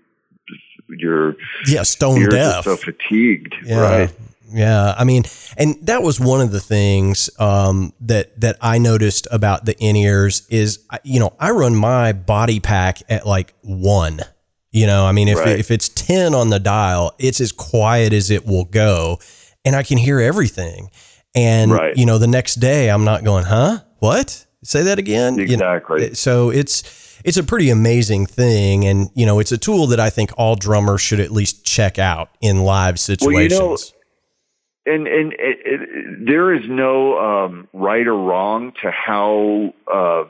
you're yeah, stone deaf. so fatigued. Yeah. Right. Yeah. I mean, and that was one of the things um, that that I noticed about the in ears is, you know, I run my body pack at like one. You know, I mean, if Right. if it's ten on the dial, it's as quiet as it will go, and I can hear everything. And Right. you know, the next day, I'm not going, huh? What? Say that again? You know, Exactly. so it's it's a pretty amazing thing, and you know, it's a tool that I think all drummers should at least check out in live situations. And and it, it, there is no um, right or wrong to how uh,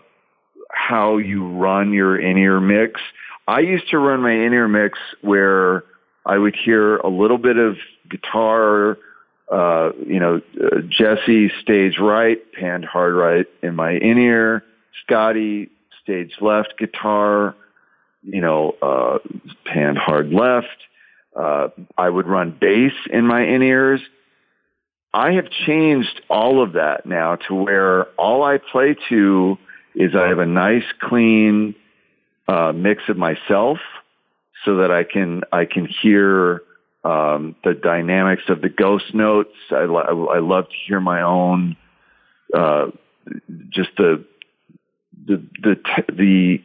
how you run your in ear mix. I used to run my in ear mix where I would hear a little bit of guitar, uh, you know, uh, Jesse stage right, panned hard right in my in ear, Scotty stage left guitar, you know, uh, panned hard left. Uh, I would run bass in my in ears. I have changed all of that now to where all I play to is I have a nice clean uh, mix of myself so that I can I can hear um, the dynamics of the ghost notes. I, lo- I love to hear my own uh, just the the the t- the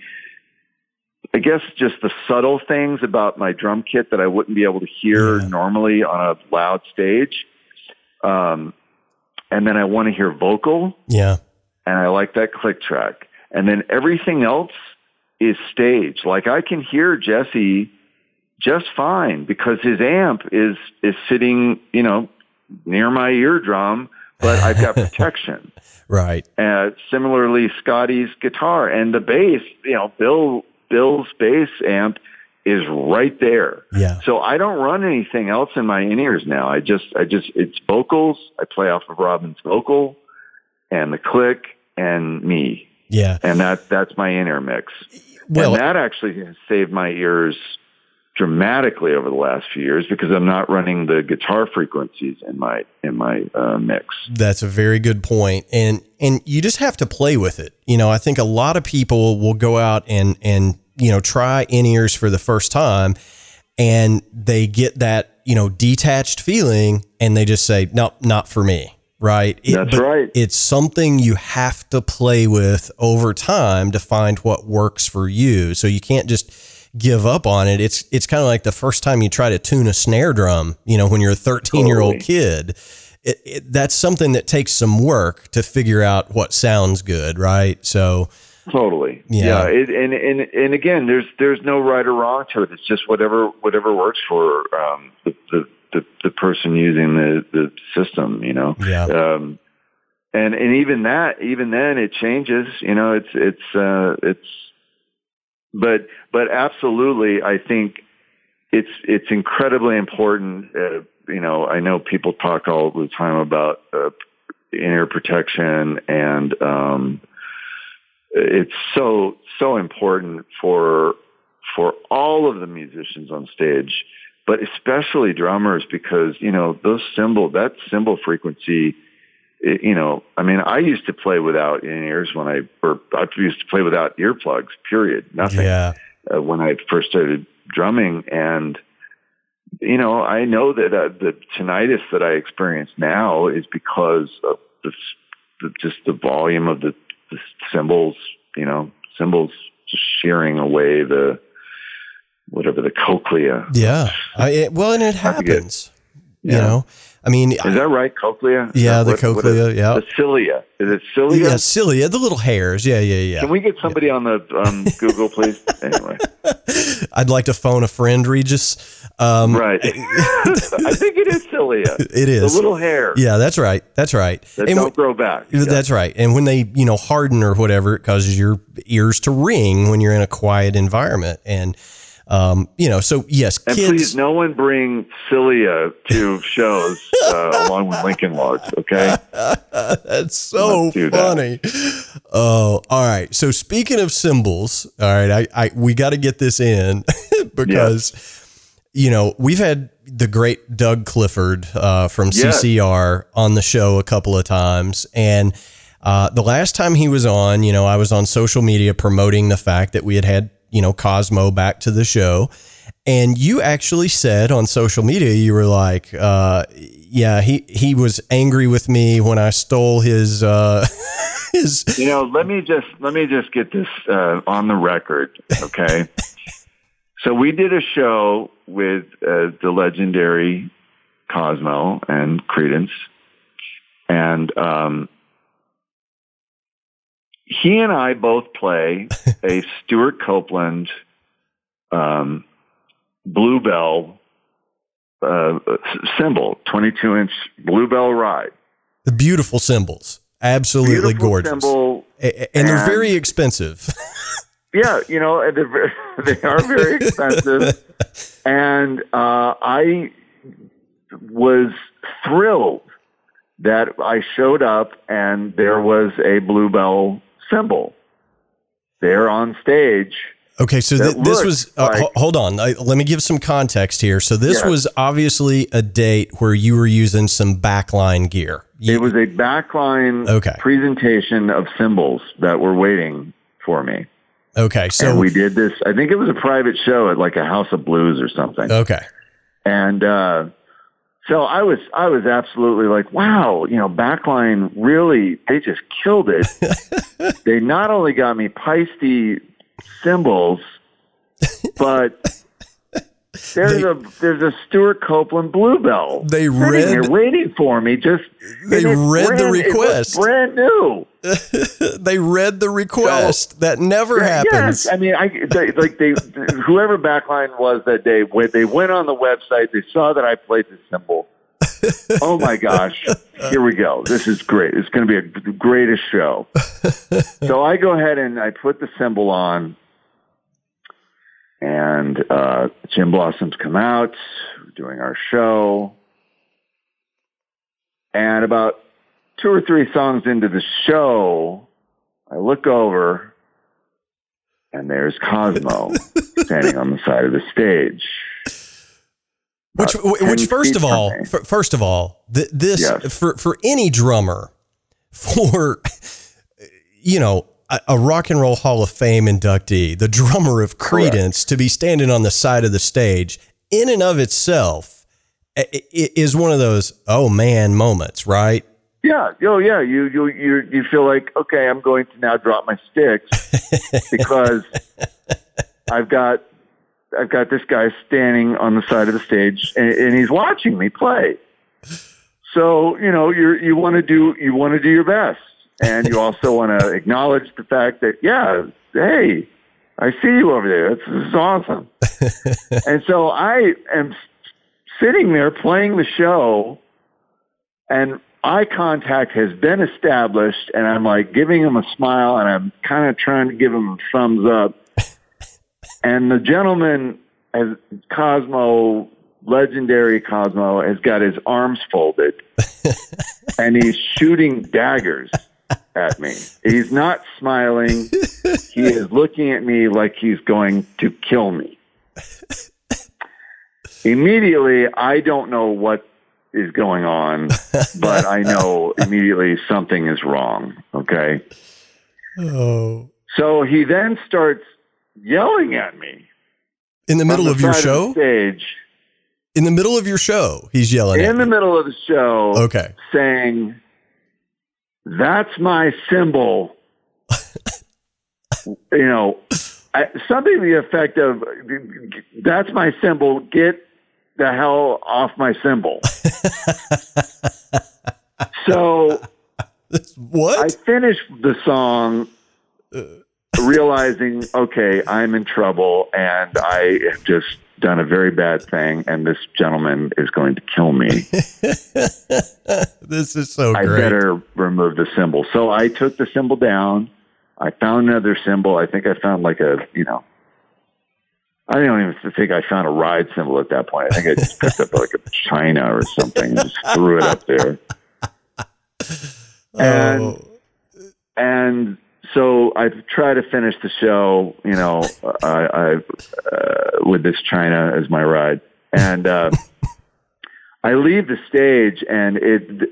I guess just the subtle things about my drum kit that I wouldn't be able to hear Yeah. normally on a loud stage. Um, and then I want to hear vocal yeah, and I like that click track. And then everything else is stage. Like I can hear Jesse just fine because his amp is is sitting, you know, near my eardrum, but I've got protection. right. Uh, similarly, Scotty's guitar and the bass, you know, Bill Bill's bass amp is right there. Yeah, So I don't run anything else in my in ears now. I just, I just, it's vocals. I play off of Robin's vocal and the click and me. yeah. And that, that's my in ear mix. Well, and that actually has saved my ears dramatically over the last few years because I'm not running the guitar frequencies in my, in my uh, mix. That's a very good point. And and you just have to play with it. You know, I think a lot of people will go out and and you know, try in-ears for the first time and they get that, you know, detached feeling and they just say, "Nope, not for me." Right? It- That's right. It's something you have to play with over time to find what works for you. So you can't just give up on it. It's it's kind of like the first time you try to tune a snare drum, you know, when you're a 13-year-old Totally. kid it, it, that's something that takes some work to figure out what sounds good, right? So, Totally. Yeah. It, and and and again, there's there's no right or wrong to it. It's just whatever whatever works for um, the, the the the person using the the system. You know. yeah, Um, and and even that, even then, it changes. You know, it's it's uh, it's. But but absolutely, I think it's it's incredibly important. Uh, you know, I know people talk all the time about uh, inner protection, and um, it's so so important for for all of the musicians on stage, but especially drummers because you know those cymbal that cymbal frequency it, you know, I mean, I used to play without in ears when I, or I used to play without earplugs. Period. Nothing. Yeah. Uh, when I first started drumming, and you know, I know that uh, the tinnitus that I experience now is because of the, the just the volume of the, the cymbals. You know, cymbals just shearing away the whatever the cochlea. Yeah. I, it, well, and it happens. You know, I mean, Is that right? Cochlea? Yeah, that the what- cochlea, yeah. The cilia. Is it cilia? yeah, cilia, the little hairs. Yeah, yeah, yeah. Can we get somebody on the um, Google, please? Anyway, I'd like to phone a friend, Regis. Um, right. I think it is cilia. It is. the little hair Yeah, that's right. That's right. that And don't grow back. That's right. And when they, you know, harden or whatever, it causes your ears to ring when you're in a quiet environment. And, um, you know, so yes, And kids. please, no one bring cilia to shows uh, along with Lincoln Logs. Okay. That's so that. funny. Oh, all right. So speaking of cymbals, all right, I, I we got to get this in because you know we've had the great Doug Clifford uh, from Yes. CCR on the show a couple of times, and uh, the last time he was on, you know, I was on social media promoting the fact that we had had you know Cosmo back to the show. And you actually said on social media, you were like, uh, "Yeah, he he was angry with me when I stole his uh, his." You know, let me just let me just get this uh, on the record, okay? so we did a show with uh, the legendary Cosmo and Creedence, and um, he and I both play a Stewart Copeland um, Bluebell uh, cymbal, twenty-two inch Bluebell ride. The beautiful cymbals, absolutely Beautiful gorgeous, cymbal, A- a- and they're very expensive. Yeah, you know, they're very, they are very expensive, and uh, I was thrilled that I showed up and there was a bluebell cymbal there on stage. Okay, so th- this was. Uh, like- ho- hold on, I, let me give some context here. So this Yes. was obviously a date where you were using some backline gear. You- It was a backline Okay. presentation of cymbals that were waiting for me. okay, so and we did this. I think it was a private show at like a House of Blues or something. okay, And uh, so I was I was absolutely like, wow, you know, Backline really they just killed it. they not only got me Paiste cymbals, but there's They- a there's a Stewart Copeland Bluebell. They read- here waiting for me. Just They read the brand- was request. brand new. they read the request. that never happens. Yes, I mean, I they, like they whoever backline was that day when they went on the website, they saw that I played the cymbal. oh my gosh! Here we go. This is great. It's going to be a, the greatest show. so I go ahead and I put the cymbal on, and uh, Gin Blossoms come out. Doing our show, and about two or three songs into the show, I look over and there's Cosmo standing on the side of the stage. Which, 10 which first of all, f- first of all, th- this Yes. for for any drummer, for you know a, a rock and roll Hall of Fame inductee, the drummer of Creedence, to be standing on the side of the stage, in and of itself, is one of those oh man moments, right? Yeah, oh yeah, you you you you feel like okay, I'm going to now drop my sticks because I've got I've got this guy standing on the side of the stage and, and he's watching me play. So you know you you want to do you want to do your best, and you also want to acknowledge the fact that yeah, hey, I see you over there. This, this is awesome. and so I am sitting there playing the show, and eye contact has been established, and I'm like giving him a smile, and I'm kind of trying to give him a thumbs up. And the gentleman, has, Cosmo, legendary Cosmo, has got his arms folded, and he's shooting daggers at me. He's not smiling. He is looking at me like he's going to kill me. Immediately, I don't know what is going on, but I know immediately something is wrong. Okay. Oh. So he then starts yelling at me In the middle on of your show? the stage In the middle of your show, he's yelling at in the you. middle of the show, Okay. saying, "That's my cymbal." you know, I, something to the effect of, "That's my cymbal. Get the hell off my cymbal." so What? I finished the song uh. realizing, okay, I'm in trouble and I just done a very bad thing and this gentleman is going to kill me. this is so I great. better remove the cymbal. So I took the cymbal down. I found another cymbal. I think I found like a, you know, I don't even think I found a ride cymbal at that point. I think I just picked up like a China or something and just threw it up there. Oh. and I try to finish the show, you know, I, I uh, with this China as my ride, and uh, I leave the stage, and it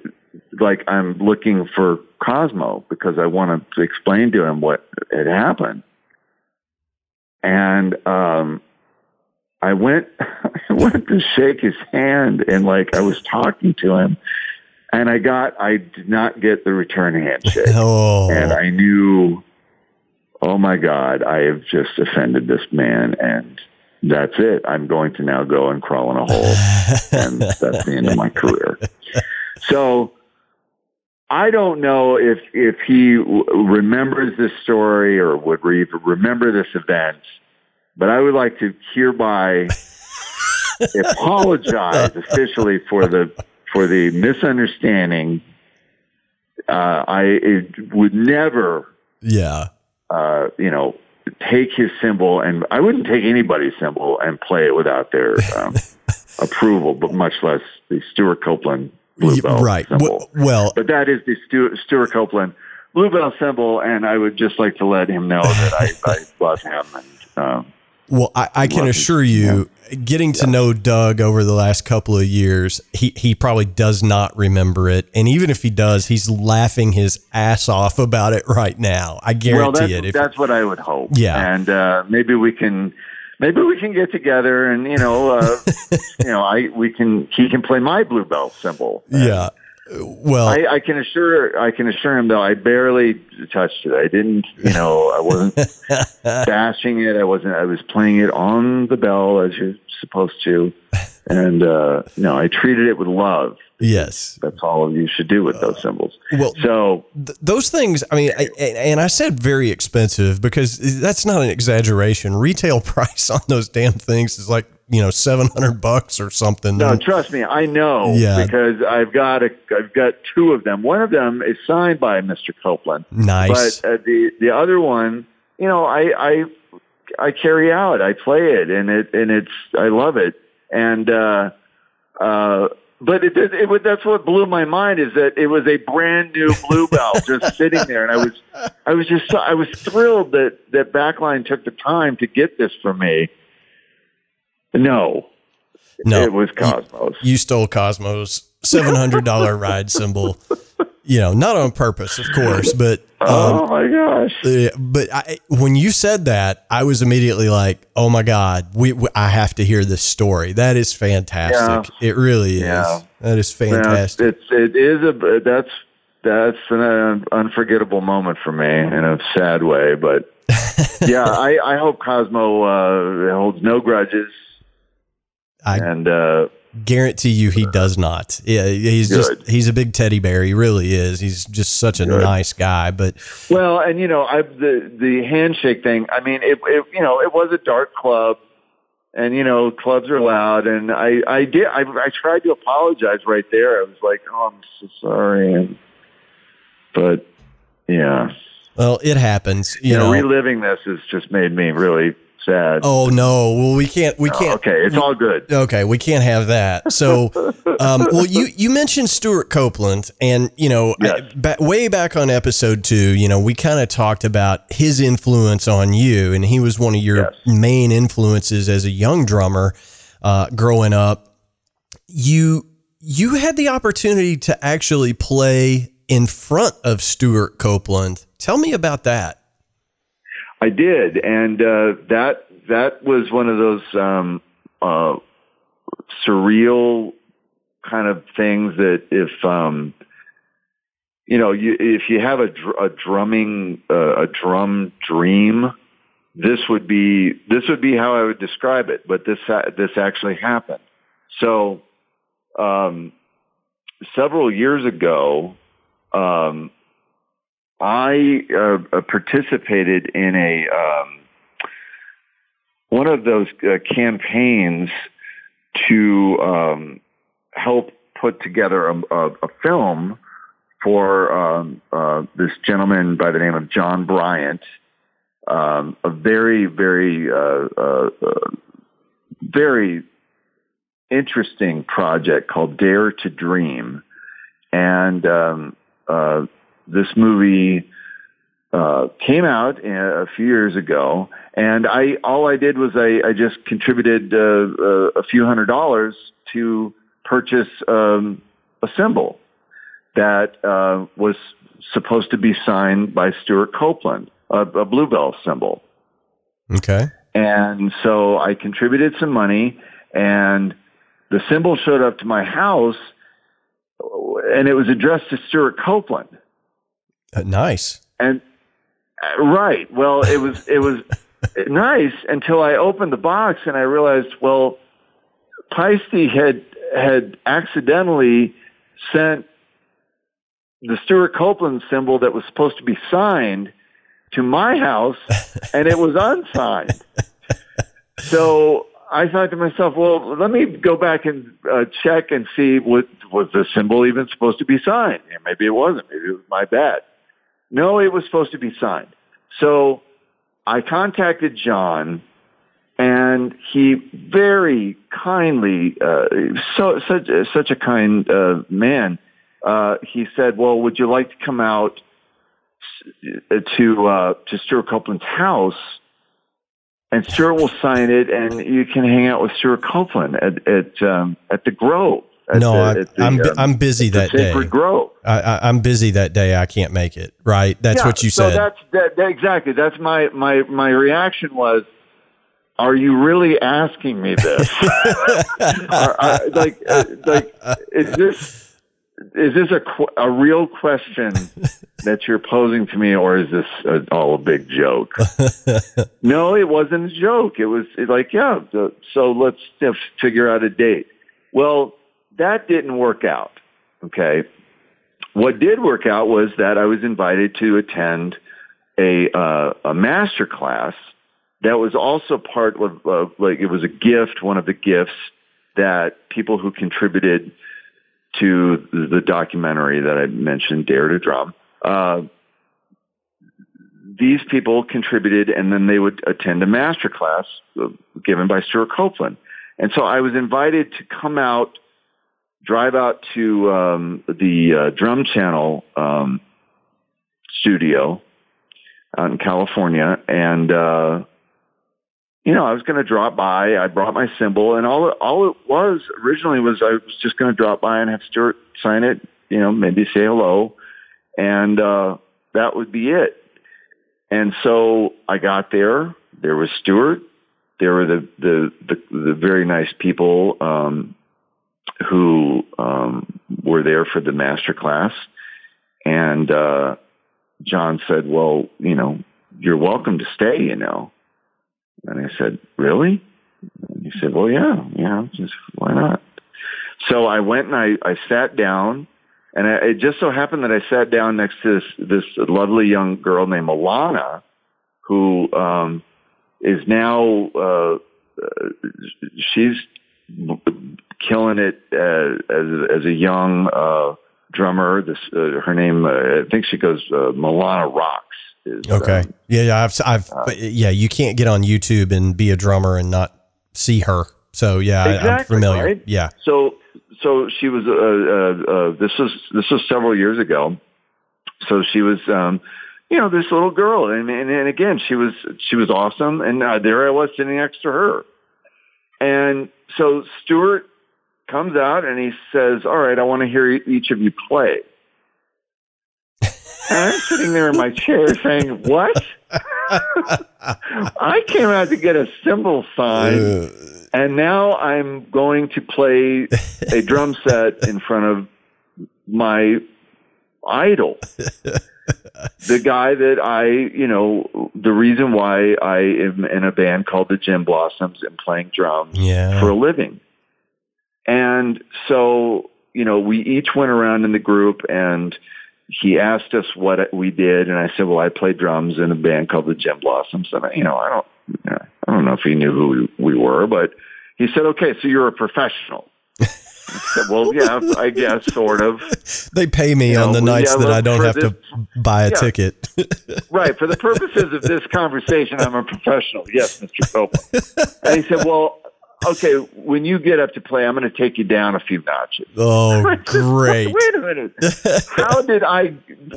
like I'm looking for Cosmo because I want to explain to him what had happened, and um, I went I went to shake his hand, and like I was talking to him, and I got I did not get the return handshake. Oh. and I knew, oh my God, I have just offended this man, and that's it. I'm going to now go and crawl in a hole, and that's the end of my career. So I don't know if if he w- remembers this story or would re- remember this event, but I would like to hereby apologize officially for the for the misunderstanding. Uh, I would never yeah. Uh, you know, take his cymbal, and I wouldn't take anybody's cymbal and play it without their um, approval, but much less the Stewart Copeland bluebell right. cymbal. Well, but that is the Stewart, Stewart Copeland bluebell cymbal, and I would just like to let him know that I, I love him. And um, Well, I, I can assure you, getting to know Doug over the last couple of years, he, he probably does not remember it. And even if he does, he's laughing his ass off about it right now. I guarantee well, that's, it. If, that's what I would hope. Yeah. and uh, maybe we can. Maybe we can get together and you know, uh, you know, I we can he can play my bluebell cymbal. yeah. Well, I, I can assure I can assure him though I barely touched it. I didn't, you know, I wasn't bashing it. I wasn't. I was playing it on the bell as you're supposed to, and uh, no, I treated it with love. yes. That's all you should do with those cymbals. Well, So th- those things, I mean, I, and I said very expensive because that's not an exaggeration. Retail price on those damn things is like, you know, 700 bucks or something. no, And- trust me, I know Yeah. because I've got a I've got two of them. One of them is signed by Mr. Copeland. nice. But uh, the the other one, you know, I I I carry out. I play it, and it and it's I love it. And uh, uh, but it, it, it that's what blew my mind is that it was a brand new bluebell just sitting there, and I was I was just I was thrilled that that Backline took the time to get this for me. No, no, it was Cosmos. you stole Cosmos $700 ride cymbal. You know, not on purpose, of course, but um, oh my gosh! But I, when you said that, I was immediately like, "Oh my god, we, we I have to hear this story. That is fantastic. It really is. Yeah. That is Yeah, fantastic." it's it is a that's that's an unforgettable moment for me in a sad way, but yeah, I, I hope Cosmo uh, holds no grudges I and uh, guarantee you, he does not. Yeah, he's just he's a big teddy bear. He really is. He's just such a Good. nice guy. But well, and you know, I the the handshake thing. I mean, it, it you know, it was a dark club. And you know, clubs are loud, and I, I did, I, I tried to apologize right there. I was like, "Oh, I'm so sorry," and, but yeah, well, it happens. You, you know, know. reliving this has just made me really sad. oh no. Well, we can't. We Oh, can't. okay, it's all good. Okay, we can't have that. So, um, well, you you mentioned Stewart Copeland, and you know, Yes. I- way back on episode two, you know, we kind of talked about his influence on you, and he was one of your Yes. main influences as a young drummer uh, growing up. You you had the opportunity to actually play in front of Stewart Copeland. Tell me about that. I did, and uh, that that was one of those um, uh, surreal kind of things that if um, you know, you, if you have a, dr- a drumming uh, a drum dream, this would be this would be how I would describe it. But this this actually happened. So um, several years ago, um, I uh, participated in a um, one of those uh, campaigns to um, help put together a, a, a film for um, uh, this gentleman by the name of John Bryant, um, a very, very, uh, uh, uh very interesting project called Dare to Dream, and um, uh, this movie uh, came out a few years ago, and I all I did was I, I just contributed a few hundred dollars to purchase um, a cymbal that uh, was supposed to be signed by Stewart Copeland, a, a bluebell cymbal. Okay. And so I contributed some money, and the cymbal showed up to my house, and it was addressed to Stewart Copeland. Uh, nice. And uh, right, well, it was it was nice until I opened the box and I realized, well, Paiste had had accidentally sent the Stewart Copeland cymbal that was supposed to be signed to my house and it was unsigned. so I thought to myself, well, let me go back and uh, check and see what was the cymbal even supposed to be signed. Yeah, maybe it wasn't. Maybe it was my bad. No, it was supposed to be signed. So I contacted John and he very kindly, uh, so such such a kind uh, man, uh, he said, "Well, would you like to come out to uh, to Stewart Copeland's house?" And Stewart will sign it, and you can hang out with Stewart Copeland at at um, at the Grove. No, the, I, am I'm, um, I'm busy that day. Grove. I, am busy that day. I can't make it. Right? That's yeah, what you so said. That's that, that, exactly. That's my my my reaction was are you really asking me this? are, are, like, uh, like, is this is this a, a real question that you're posing to me, or is this a, all a big joke? no, it wasn't a joke. It was like, yeah, so let's figure out a date. Well, that didn't work out. Okay. What did work out was that I was invited to attend a, uh, a master class that was also part of, of like, it was a gift, one of the gifts that people who contributed to the documentary that I mentioned, Dare to Drum. Uh, these people contributed and then they would attend a master class uh, given by Stewart Copeland. And so I was invited to come out, drive out to um, the uh, Drum Channel um, studio out in California and uh, you know, I was going to drop by. I brought my cymbal, and all all it was originally was I was just going to drop by and have Stewart sign it. You know, maybe say hello, and uh, that would be it. And so I got there. There was Stewart. There were the the the, the very nice people um, who um, were there for the master class, and uh, John said, "Well, you know, you're welcome to stay. You know." And I said, really? And he said, well, yeah, yeah, just why not? So I went and I, I sat down and I, it just so happened that I sat down next to this, this lovely young girl named Alana who, um, is now, uh, uh she's killing it uh, as, as a young, uh, drummer. This, uh, her name, uh, I think she goes, uh, Milana Rocks. Is, okay. Um, yeah, yeah. I've, I've, uh, yeah. You can't get on YouTube and be a drummer and not see her. So yeah, exactly, I, am familiar. Right? Yeah. So, so she was. Uh, uh, uh, this was this was several years ago. So she was, um, you know, this little girl, and, and and again, she was she was awesome, and uh, there I was sitting next to her, and so Stewart comes out and he says, "All right, I want to hear each of you play." And I'm sitting there in my chair saying, "What?" I came out to get a cymbal sign, Uh, and now I'm going to play a drum set in front of my idol. the guy that I, you know, the reason why I am in a band called the Gin Blossoms and playing drums yeah. for a living. And so, you know, we each went around in the group and he asked us what we did. And I said, well, I play drums in a band called the Gin Blossoms. And, I, you know, I don't, you know, I don't know if he knew who we were, but he said, okay, so you're a professional. I said, well, yeah, I guess, sort of. they pay me You on the nights yeah, that I don't have to buy a yeah. ticket. Right. For the purposes of this conversation, I'm a professional. Yes, Mr. Copeland. And he said, well, okay, when you get up to play, I'm going to take you down a few notches. oh, great. Wait a minute. How did I,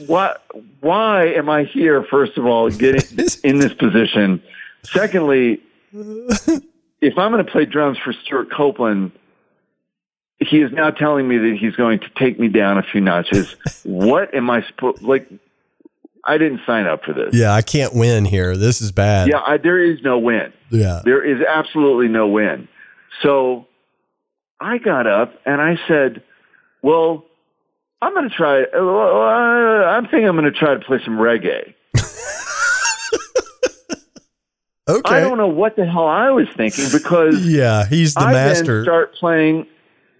what, why am I here, first of all, getting in this position? Secondly, if I'm going to play drums for Stewart Copeland, he is now telling me that he's going to take me down a few notches. what am I supposed, like, I didn't sign up for this. Yeah, I can't win here. This is bad. Yeah, I, there is no win. Yeah. There is absolutely no win. So I got up and I said, well, I'm going to try, uh, I'm thinking I'm going to try to play some reggae. Okay. I don't know what the hell I was thinking because Yeah, he's the I master. then start playing.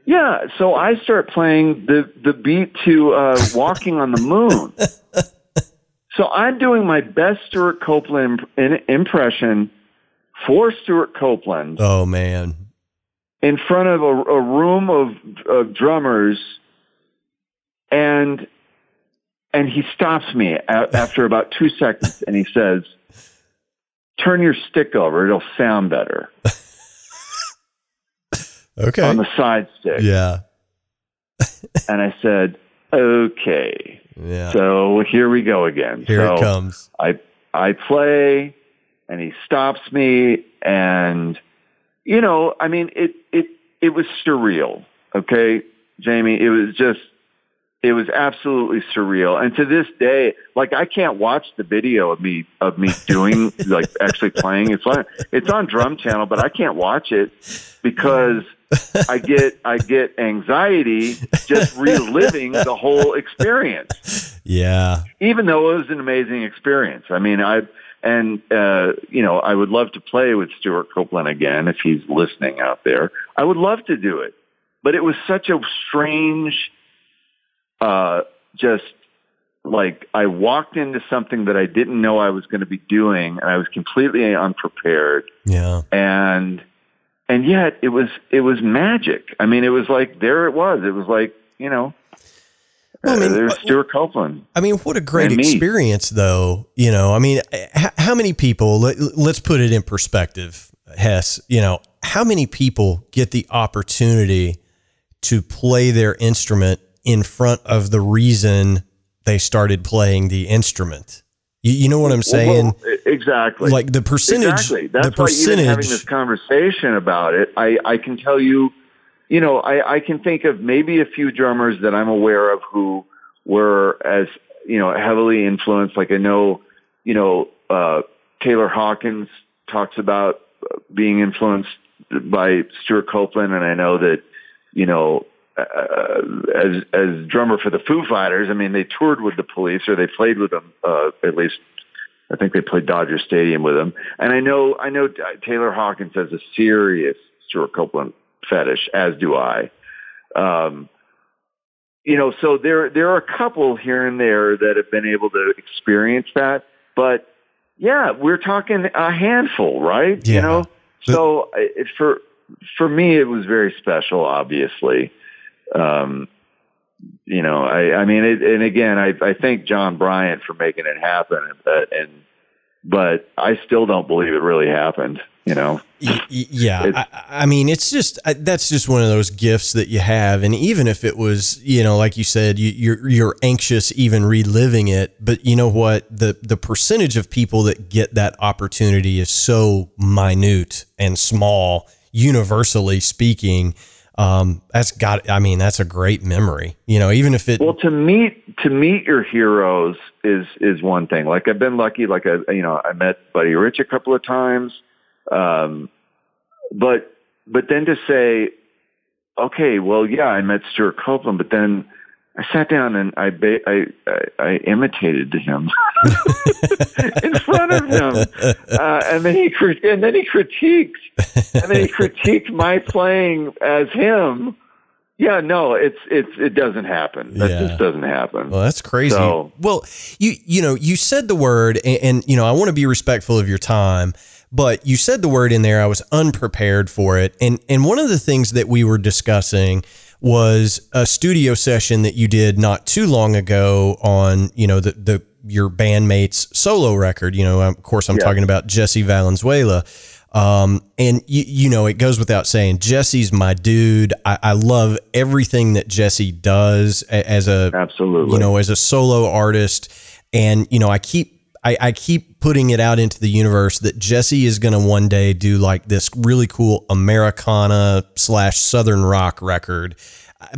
Yeah, so I start playing the the beat to uh, "Walking on the Moon." so I'm doing my best Stewart Copeland in, impression for Stewart Copeland oh man. In front of a, a room of, of drummers, and and he stops me a- after about two seconds, and he says, "Turn your stick over; it'll sound better Okay. on the side stick." yeah. And I said, "Okay." Yeah. So here we go again. Here so it comes. I I play, and he stops me, and you know, I mean, it it it was surreal. Okay, Jamie, it was just it was absolutely surreal. And to this day, like I can't watch the video of me of me doing like actually playing. It's on it's on Drum Channel, but I can't watch it because I get I get anxiety just reliving the whole experience Yeah. even though it was an amazing experience. I mean, I and uh, you know, I would love to play with Stewart Copeland again if he's listening out there. I would love to do it, but it was such a strange, uh, just like I walked into something that I didn't know I was going to be doing, and I was completely unprepared, Yeah. and and yet it was it was magic. I mean, it was like there it was. It was like you know. Well, I mean, uh, there's Stewart Copeland. I mean, what a great experience, though. You know, I mean, h- how many people, let, let's put it in perspective, Hess, you know, how many people get the opportunity to play their instrument in front of the reason they started playing the instrument? You, you know what I'm saying? Well, exactly. like the percentage, exactly. That's the why even having this conversation about it, I, I can tell you, you know, I, I can think of maybe a few drummers that I'm aware of who were as, you know, heavily influenced. Like I know, you know, uh, Taylor Hawkins talks about uh, being influenced by Stewart Copeland, and I know that, you know, uh, as as drummer for the Foo Fighters, I mean, they toured with the Police, or they played with them. Uh, at least, I think they played Dodger Stadium with them. And I know, I know Taylor Hawkins has a serious Stewart Copeland fetish, as do I. Um, you know, so there there are a couple here and there that have been able to experience that, but yeah, we're talking a handful, right? Yeah. You know, so it, for for me, it was very special. Obviously, um, you know, I, I mean, it, and again, I, I thank John Bryant for making it happen, and, but and but I still don't believe it really happened. You know, yeah, I, I mean, it's just I, that's just one of those gifts that you have, and even if it was, you know, like you said, you, you're you're anxious even reliving it, but you know what, the the percentage of people that get that opportunity is so minute and small, universally speaking. um, that's got. I mean, that's a great memory. You know, even if it. Well, to meet to meet your heroes is is one thing. Like I've been lucky. Like I, you know, I met Buddy Rich a couple of times, um, but but then to say, okay, well, yeah, I met Stewart Copeland, but then I sat down and I ba- I, I, I imitated him in front of him, uh, and then he and then he critiqued and then he critiqued my playing as him. Yeah, no, it's it's it doesn't happen. That yeah. just doesn't happen. Well, that's crazy. So, well, you you know you said the word, and, and you know I want to be respectful of your time but you said the word in there. I was unprepared for it. And, and one of the things that we were discussing was a studio session that you did not too long ago on, you know, the, the, your bandmate's solo record. You know, of course, I'm yeah. talking about Jesse Valenzuela. Um, and you, you know, it goes without saying, Jesse's my dude. I, I love everything that Jesse does as a, absolutely, you know, as a solo artist. And, you know, I keep I, I keep putting it out into the universe that Jesse is going to one day do like this really cool Americana slash Southern rock record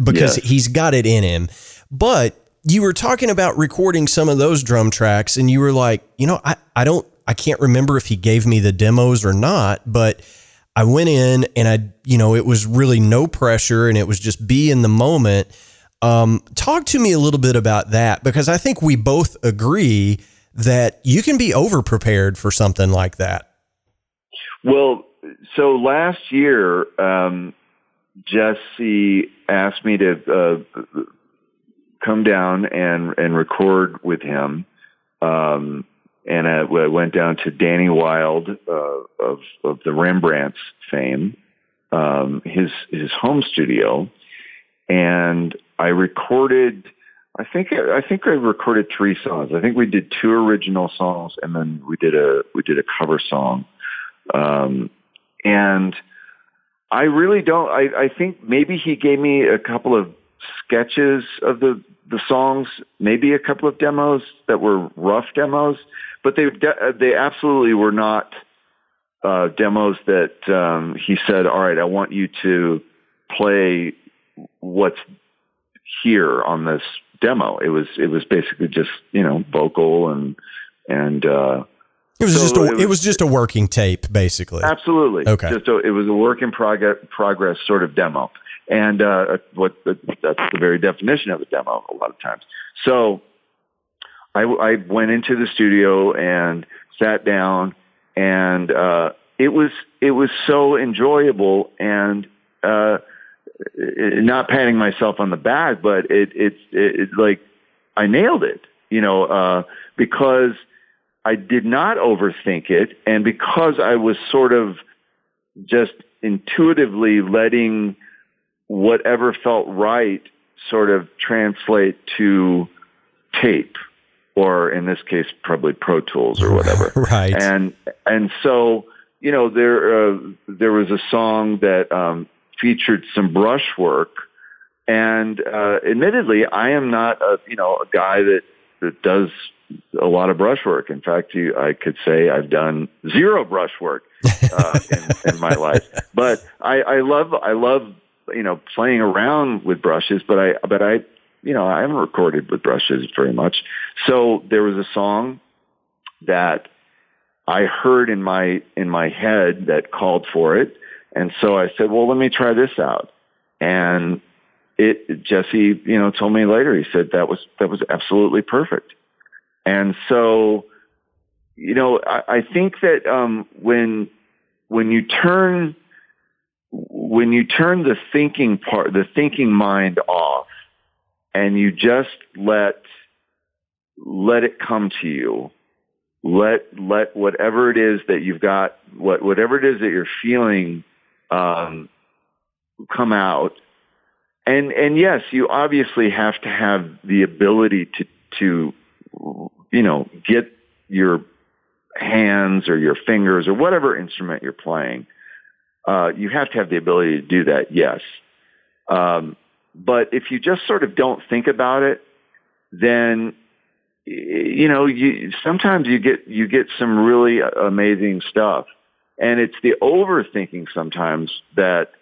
because yes. he's got it in him. But you were talking about recording some of those drum tracks and you were like, you know, I, I don't, I can't remember if he gave me the demos or not, but I went in and I, you know, it was really no pressure and it was just be in the moment. Um, talk to me a little bit about that because I think we both agree that you can be over prepared for something like that. Well, so last year, um, Jesse asked me to uh, come down and and record with him, um, and I, went down to Danny Wilde uh, of of the Rembrandts fame, um, his his home studio, and I recorded I think I think I recorded three songs. I think we did two original songs, and then we did a we did a cover song. Um, and I really don't. I, I think maybe he gave me a couple of sketches of the the songs, maybe a couple of demos that were rough demos, but they they absolutely were not uh, demos that um, he said, "All right, I want you to play what's here on this demo. It was it was basically just you know vocal and and uh, it was so just a, it was, it was, just a working tape basically. Absolutely. Okay. Just a, it was a work in progress progress sort of demo, and uh, what the, that's the very definition of a demo a lot of times. So I, I went into the studio and sat down, and uh, it was it was so enjoyable and. Uh, not patting myself on the back, but it, it's it, it, like I nailed it, you know, uh, because I did not overthink it, and because I was sort of just intuitively letting whatever felt right sort of translate to tape, or in this case, probably Pro Tools or whatever. right. And and so you know there uh, there was a song that um, featured some brushwork. And uh, admittedly, I am not a you know a guy that that does a lot of brushwork. In fact, you, I could say I've done zero brushwork uh, in, in my life. But I, I love I love you know playing around with brushes. But I but I you know I haven't recorded with brushes very much. So there was a song that I heard in my in my head that called for it, and so I said, well, let me try this out. And it, Jesse, you know, told me later, he said that was, that was absolutely perfect. And so, you know, I, I think that, um, when, when you turn, when you turn the thinking part, the thinking mind off and you just let, let it come to you, let, let whatever it is that you've got, what, whatever it is that you're feeling um, come out. And and yes, you obviously have to have the ability to to you know get your hands or your fingers or whatever instrument you're playing. Uh, you have to have the ability to do that. Yes. Um, but if you just sort of don't think about it, then you know you sometimes you get you get some really amazing stuff and it's the overthinking sometimes that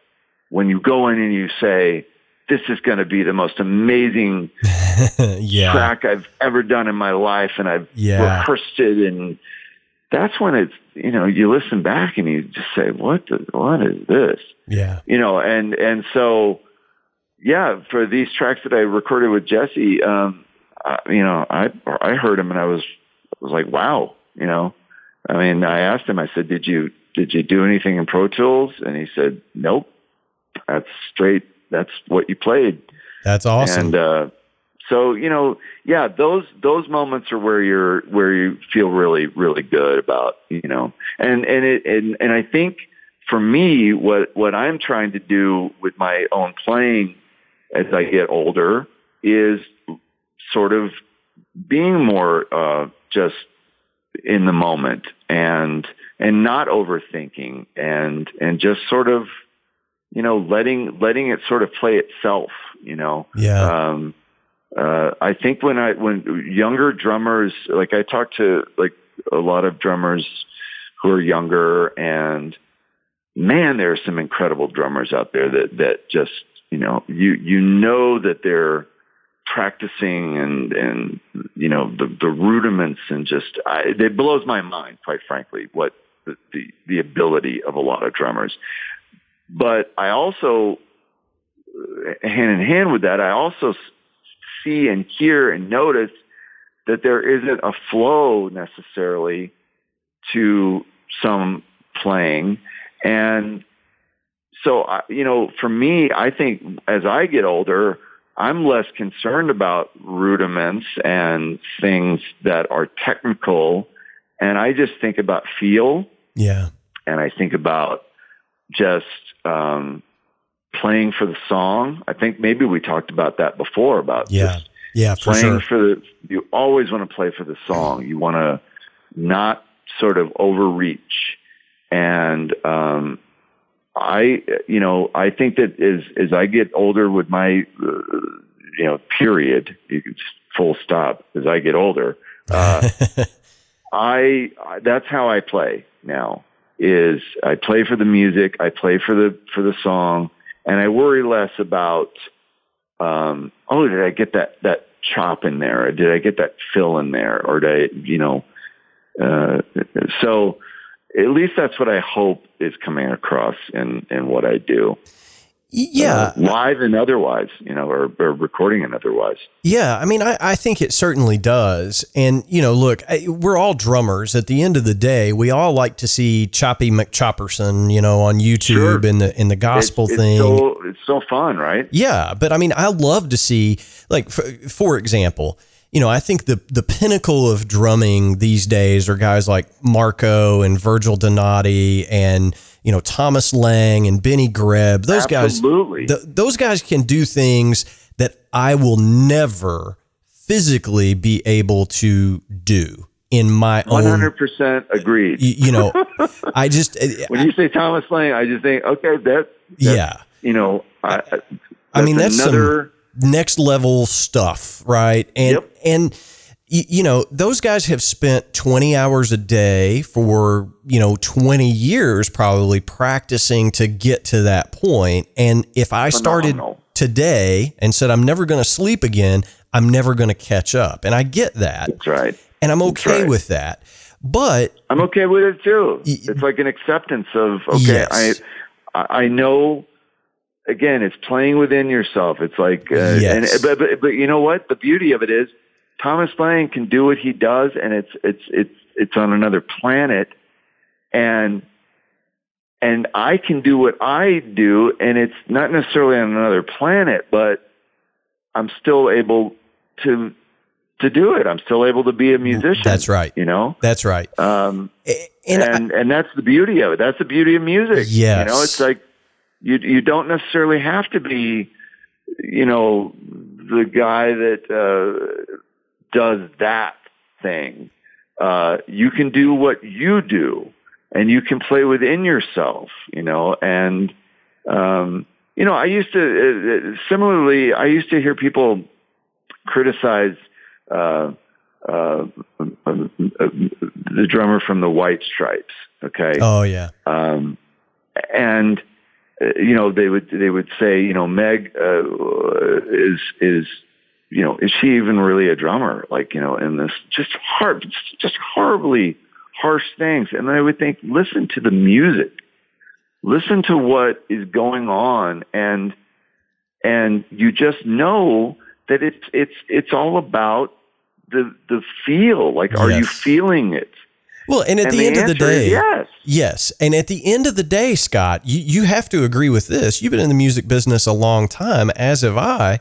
when you go in and you say, this is going to be the most amazing yeah. track I've ever done in my life. And I've Yeah. rehearsed it. And that's when it's, you know, you listen back and you just say, what, the, what is this? Yeah. you know, and and so yeah, for these tracks that I recorded with Jesse, um, I, you know, I I heard him and I was was like, wow, you know. I mean, I asked him. I said, did you did you do anything in Pro Tools? And he said, nope. That's straight. That's what you played. That's awesome. And uh, so you know, yeah, those those moments are where you're where you feel really really good about you know, and and it and and I think for me, what what I'm trying to do with my own playing as I get older is sort of being more uh, just in the moment and and not overthinking and and just sort of you know letting letting it sort of play itself you know yeah. um, uh, I think when I when younger drummers, like I talk to like a lot of drummers who are younger, and man, there are some incredible drummers out there that that just you know you you know that they're practicing and and you know the the rudiments and just I, it blows my mind quite frankly what the, the the ability of a lot of drummers. But I also uh, hand in hand with that I also see and hear and notice that there isn't a flow necessarily to some playing. And so you know for me I think as I get older I'm less concerned about rudiments and things that are technical and I just think about feel yeah. and I think about just um, playing for the song. I think maybe we talked about that before about Yeah. just Yeah, for playing sure. for the. You always want to play for the song. You want to not sort of overreach, and um, I, you know, I think that as as I get older with my, uh, you know, period, you can full stop. As I get older, uh, I that's how I play now. Is I play for the music, I play for the for the song, and I worry less about um, oh, did I get that that chop in there, or did I get that fill in there, or did I, you know? Uh, so at least that's what I hope is coming across in in what I do. yeah. uh, live and otherwise, you know, or, or recording and otherwise. Yeah, I mean, I, I think it certainly does. And, you know, look, I, we're all drummers. At the end of the day, we all like to see Choppy McChopperson, you know, on YouTube Sure. in the in the gospel it's thing. so it's so fun, right? Yeah, but I mean, I love to see, like, for, for example, you know, I think the the pinnacle of drumming these days are guys like Marco and Virgil Donati and you know Thomas Lang and Benny Greb. Those Absolutely. guys, th- those guys can do things that I will never physically be able to do in my One own. hundred percent agreed. y- You know, I just eh, when you say Thomas Lang, I just think, okay, that, that yeah. you know, I, I mean, that's some- another. Next level stuff, right? And Yep. and you know, those guys have spent 20 hours a day for, you know, 20 years probably practicing to get to that point. And if I started Phenomenal. today and said I'm never going to sleep again, I'm never going to catch up. And I get that. That's right. And I'm okay right. with that. But I'm okay with it too. It's like an acceptance of okay, Yes. I I know. Again, it's playing within yourself. It's like, uh, Yes. and but, but but you know what? The beauty of it is, Thomas Lang can do what he does, and it's it's it's it's on another planet, and and I can do what I do, and it's not necessarily on another planet, but I'm still able to to do it. I'm still able to be a musician. that's right. You know. That's right. Um, A- And, I- and and that's the beauty of it. That's the beauty of music. Yes. you know, it's like you you don't necessarily have to be, you know, the guy that uh, does that thing. Uh, you can do what you do, and you can play within yourself. You know, and um, you know, I used to uh, similarly. I used to hear people criticize. Uh, uh, the drummer from the White Stripes. Okay, oh yeah. um, and you know, they would they would say, you know, Meg uh, is is you know, is she even really a drummer? Like, you know, in this just hard, just horribly harsh things. And I would think, listen to the music, listen to what is going on, and and you just know that it's it's it's all about the the feel. Like, are you feeling it? Well, and at and the, the, end of the day, yes, yes, and at the end of the day, Scott, you you have to agree with this. You've been in the music business a long time, as have I.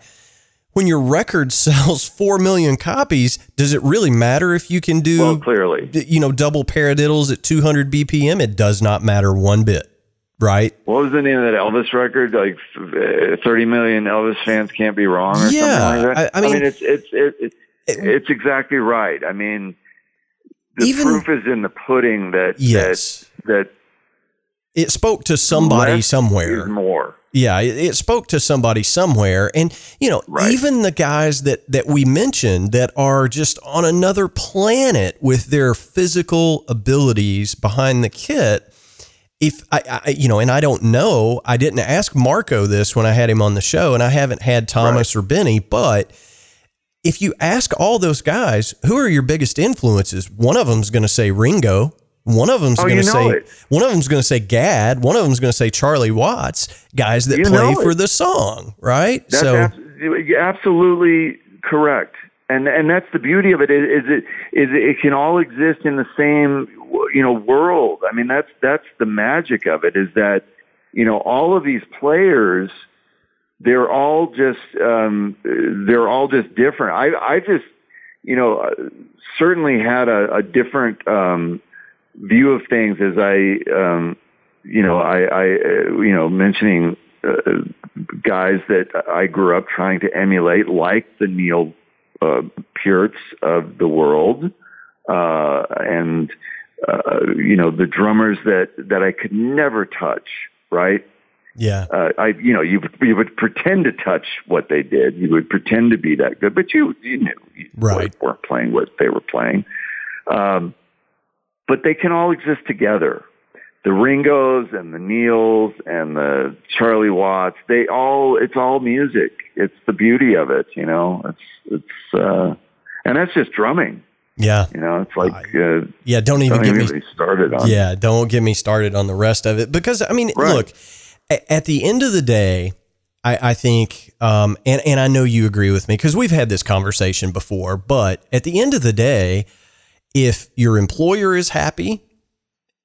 When your record sells four million copies, does it really matter if you can do well, clearly, you know, double paradiddles at 200 BPM? It does not matter one bit right? What was the name of that Elvis record? Like uh, 30 million Elvis fans can't be wrong, or yeah, something like that. I, I, mean, I mean, it's it's it, it, it's exactly right. I mean, the even, proof is in the pudding that yes that, that it spoke to somebody somewhere more yeah it, it, spoke to somebody somewhere and you know right. even the guys that that we mentioned that are just on another planet with their physical abilities behind the kit if I, I, you know and i don't know i didn't ask marco this when i had him on the show and i haven't had thomas right. or benny but if you ask all those guys, who are your biggest influences? One of them's going to say Ringo. One of them's oh, going to say it. one of them's going to say Gadd. One of them's going to say Charlie Watts. Guys that you play for the song, right? That's so absolutely correct. And and that's the beauty of it is, it is it can all exist in the same you know world. I mean that's that's the magic of it is that you know all of these players they're all just um, they're all just different. I I just you know uh, certainly had a, a different um, view of things as I um, you know I, I uh, you know mentioning uh, guys that I grew up trying to emulate, like the Neil uh, Pearts of the world, uh, and uh, you know the drummers that that I could never touch. Right, yeah. Uh, I, you know, you you would pretend to touch what they did. You would pretend to be that good, but you you knew you right. weren't playing what they were playing. Um, but they can all exist together. The Ringos and the Neils and the Charlie Watts, they all it's all music. It's the beauty of it, you know. It's it's uh, and that's just drumming. Yeah. You know, it's like, uh, yeah, don't even don't get me started on. Yeah, don't get me started on the rest of it because I mean, right. look, at the end of the day, I, I think, um, and and I know you agree with me because we've had this conversation before. But at the end of the day, if your employer is happy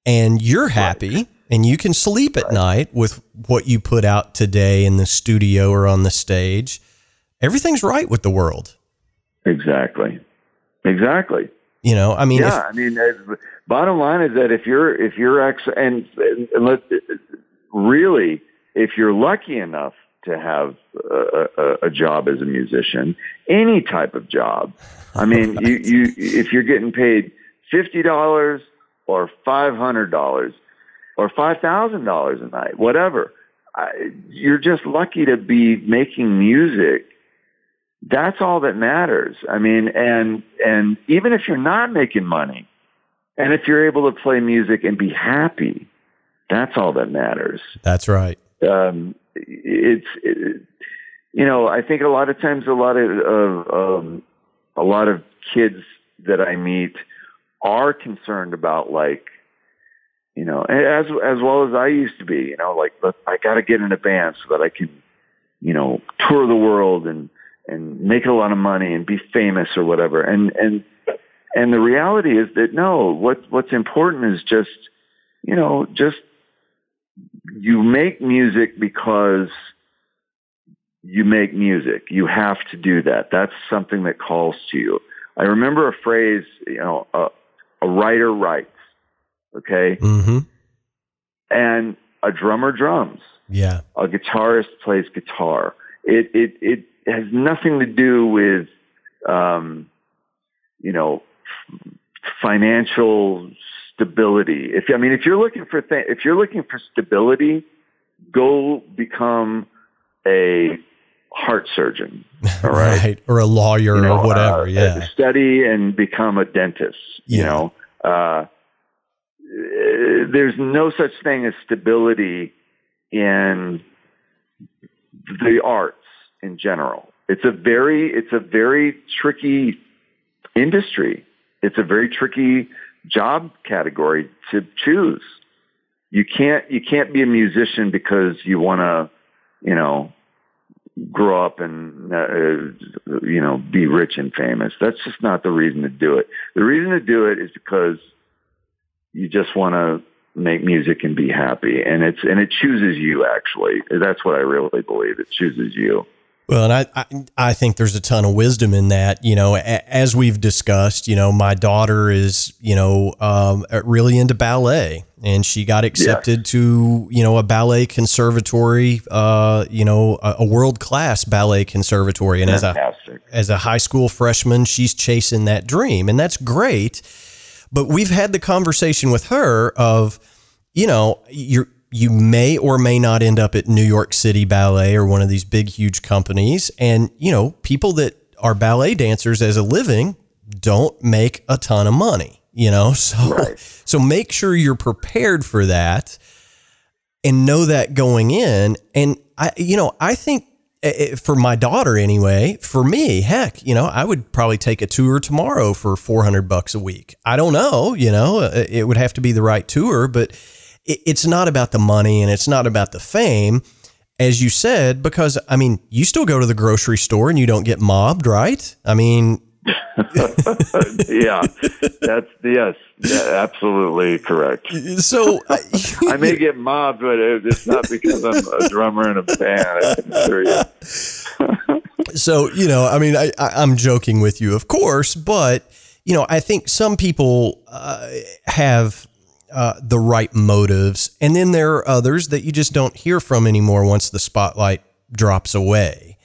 and you're happy right. and you can sleep at right. night with what you put out today in the studio or on the stage, everything's right with the world. Exactly. Exactly. You know, I mean, yeah. If, I mean, bottom line is that if you're if you're ex and, and let really, if you're lucky enough to have a, a, a job as a musician, any type of job, I mean, you, you, if you're getting paid $50 or $500 or $5,000 a night, whatever, I, you're just lucky to be making music. That's all that matters. I mean, and, and even if you're not making money and if you're able to play music and be happy, that's all that matters. That's right. Um, it's, it, you know, I think a lot of times a lot of, um, a lot of kids that I meet are concerned about like, you know, as as well as I used to be. You know, like but I got to get in a band so that I can, you know, tour the world and and make a lot of money and be famous or whatever. And and and the reality is that no, what what's important is just, you know, just you make music because you make music. You have to do that. That's something that calls to you. I remember a phrase, you know, a, a writer writes, okay? Mm-hmm. And a drummer drums. Yeah. A guitarist plays guitar. It, it, it has nothing to do with, um, you know, financial stability. If I mean, if you're looking for th- if you're looking for stability, go become a heart surgeon. All right, right. or a lawyer you know, or whatever. Uh, yeah, study and become a dentist. Yeah. You know, uh, there's no such thing as stability in the arts in general. It's a very, it's a very tricky industry. It's a very tricky job category to choose. You can't, you can't be a musician because you want to, you know, grow up and, uh, you know, be rich and famous. That's just not the reason to do it. The reason to do it is because you just want to make music and be happy. And it's, and it chooses you actually. That's what I really believe. It chooses you. Well, and I, I, I think there's a ton of wisdom in that. You know, a, as we've discussed, you know, my daughter is, you know, um, really into ballet, and she got accepted to, you know, a ballet conservatory, uh, you know, a, a world class ballet conservatory. And Fantastic. as a as a high school freshman, she's chasing that dream, and that's great. But we've had the conversation with her of, you know, you're you may or may not end up at New York City Ballet or one of these big, huge companies. And, you know, people that are ballet dancers as a living don't make a ton of money, you know? So, right. so make sure you're prepared for that and know that going in. And I, you know, I think eh, eh, for my daughter anyway, for me, heck, you know, I would probably take a tour tomorrow for 400 bucks a week. I don't know, you know, eh, it would have to be the right tour, but it's not about the money and it's not about the fame, as you said, because I mean, you still go to the grocery store and you don't get mobbed, right? I mean, yeah, that's yes, yeah, absolutely correct. So I may get mobbed, but it's not because I'm a drummer in a band. I can assure you. so you know, I mean, I, I, am joking with you, of course, but you know, I think some people uh, have uh, the right motives. And then there are others that you just don't hear from anymore once the spotlight drops away.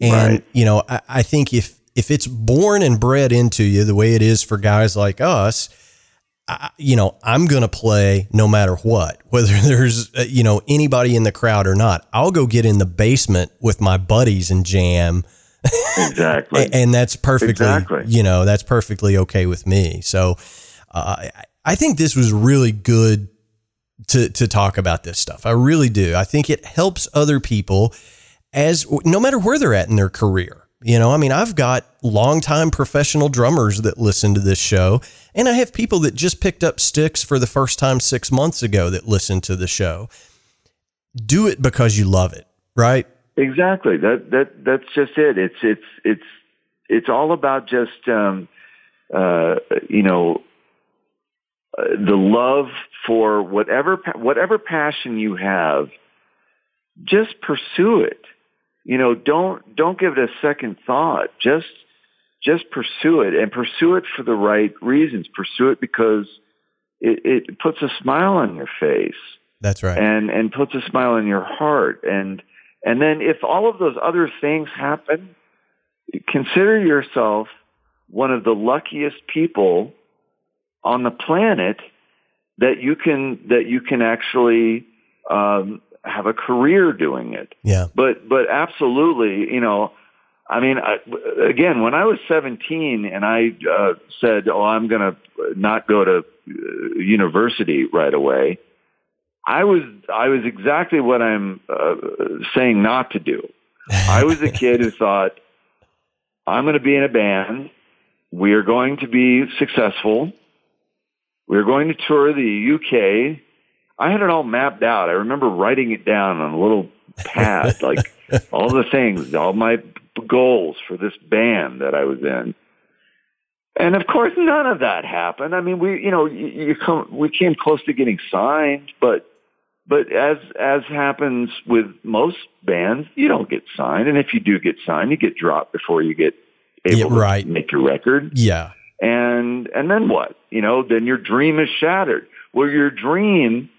And, right. you know, I, I, think if, if it's born and bred into you the way it is for guys like us, I, you know, I'm going to play no matter what, whether there's, uh, you know, anybody in the crowd or not. I'll go get in the basement with my buddies and jam. Exactly. and that's perfectly, exactly. you know, that's perfectly okay with me. So, uh, I think this was really good to to talk about this stuff. I really do. I think it helps other people as no matter where they're at in their career. You know, I mean, I've got longtime professional drummers that listen to this show, and I have people that just picked up sticks for the first time six months ago that listen to the show. Do it because you love it, right? Exactly. That that that's just it. It's it's it's it's all about just um, uh, you know the love for whatever whatever passion you have, just pursue it. You know, don't don't give it a second thought. Just just pursue it and pursue it for the right reasons. Pursue it because it, it puts a smile on your face. That's right. And and puts a smile on your heart. And and then if all of those other things happen, consider yourself one of the luckiest people on the planet that you can that you can actually um, have a career doing it. Yeah. But but absolutely, you know, I mean, I, again, when I was 17 and I uh, said, "Oh, I'm going to not go to uh, university right away," I was I was exactly what I'm uh, saying not to do. I was a kid who thought, "I'm going to be in a band. We are going to be successful." We were going to tour the UK. I had it all mapped out. I remember writing it down on a little pad, like all the things, all my goals for this band that I was in. And of course, none of that happened. I mean, we, you know, you, you come, we came close to getting signed, but, but as, as happens with most bands, you don't get signed. And if you do get signed, you get dropped before you get able yeah, right. to make your record. Yeah and and then what? You know, then your dream is shattered. Well, your dream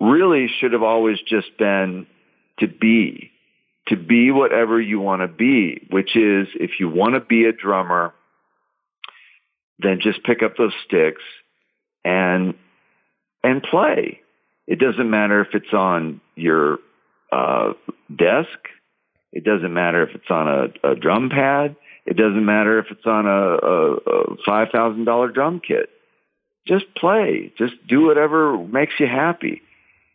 really should have always just been to be, to be whatever you want to be, which is if you want to be a drummer, then just pick up those sticks and and play. It doesn't matter if it's on your uh, desk. It doesn't matter if it's on a, a drum pad. It doesn't matter if it's on a, a, a $5,000 drum kit. Just play. Just do whatever makes you happy.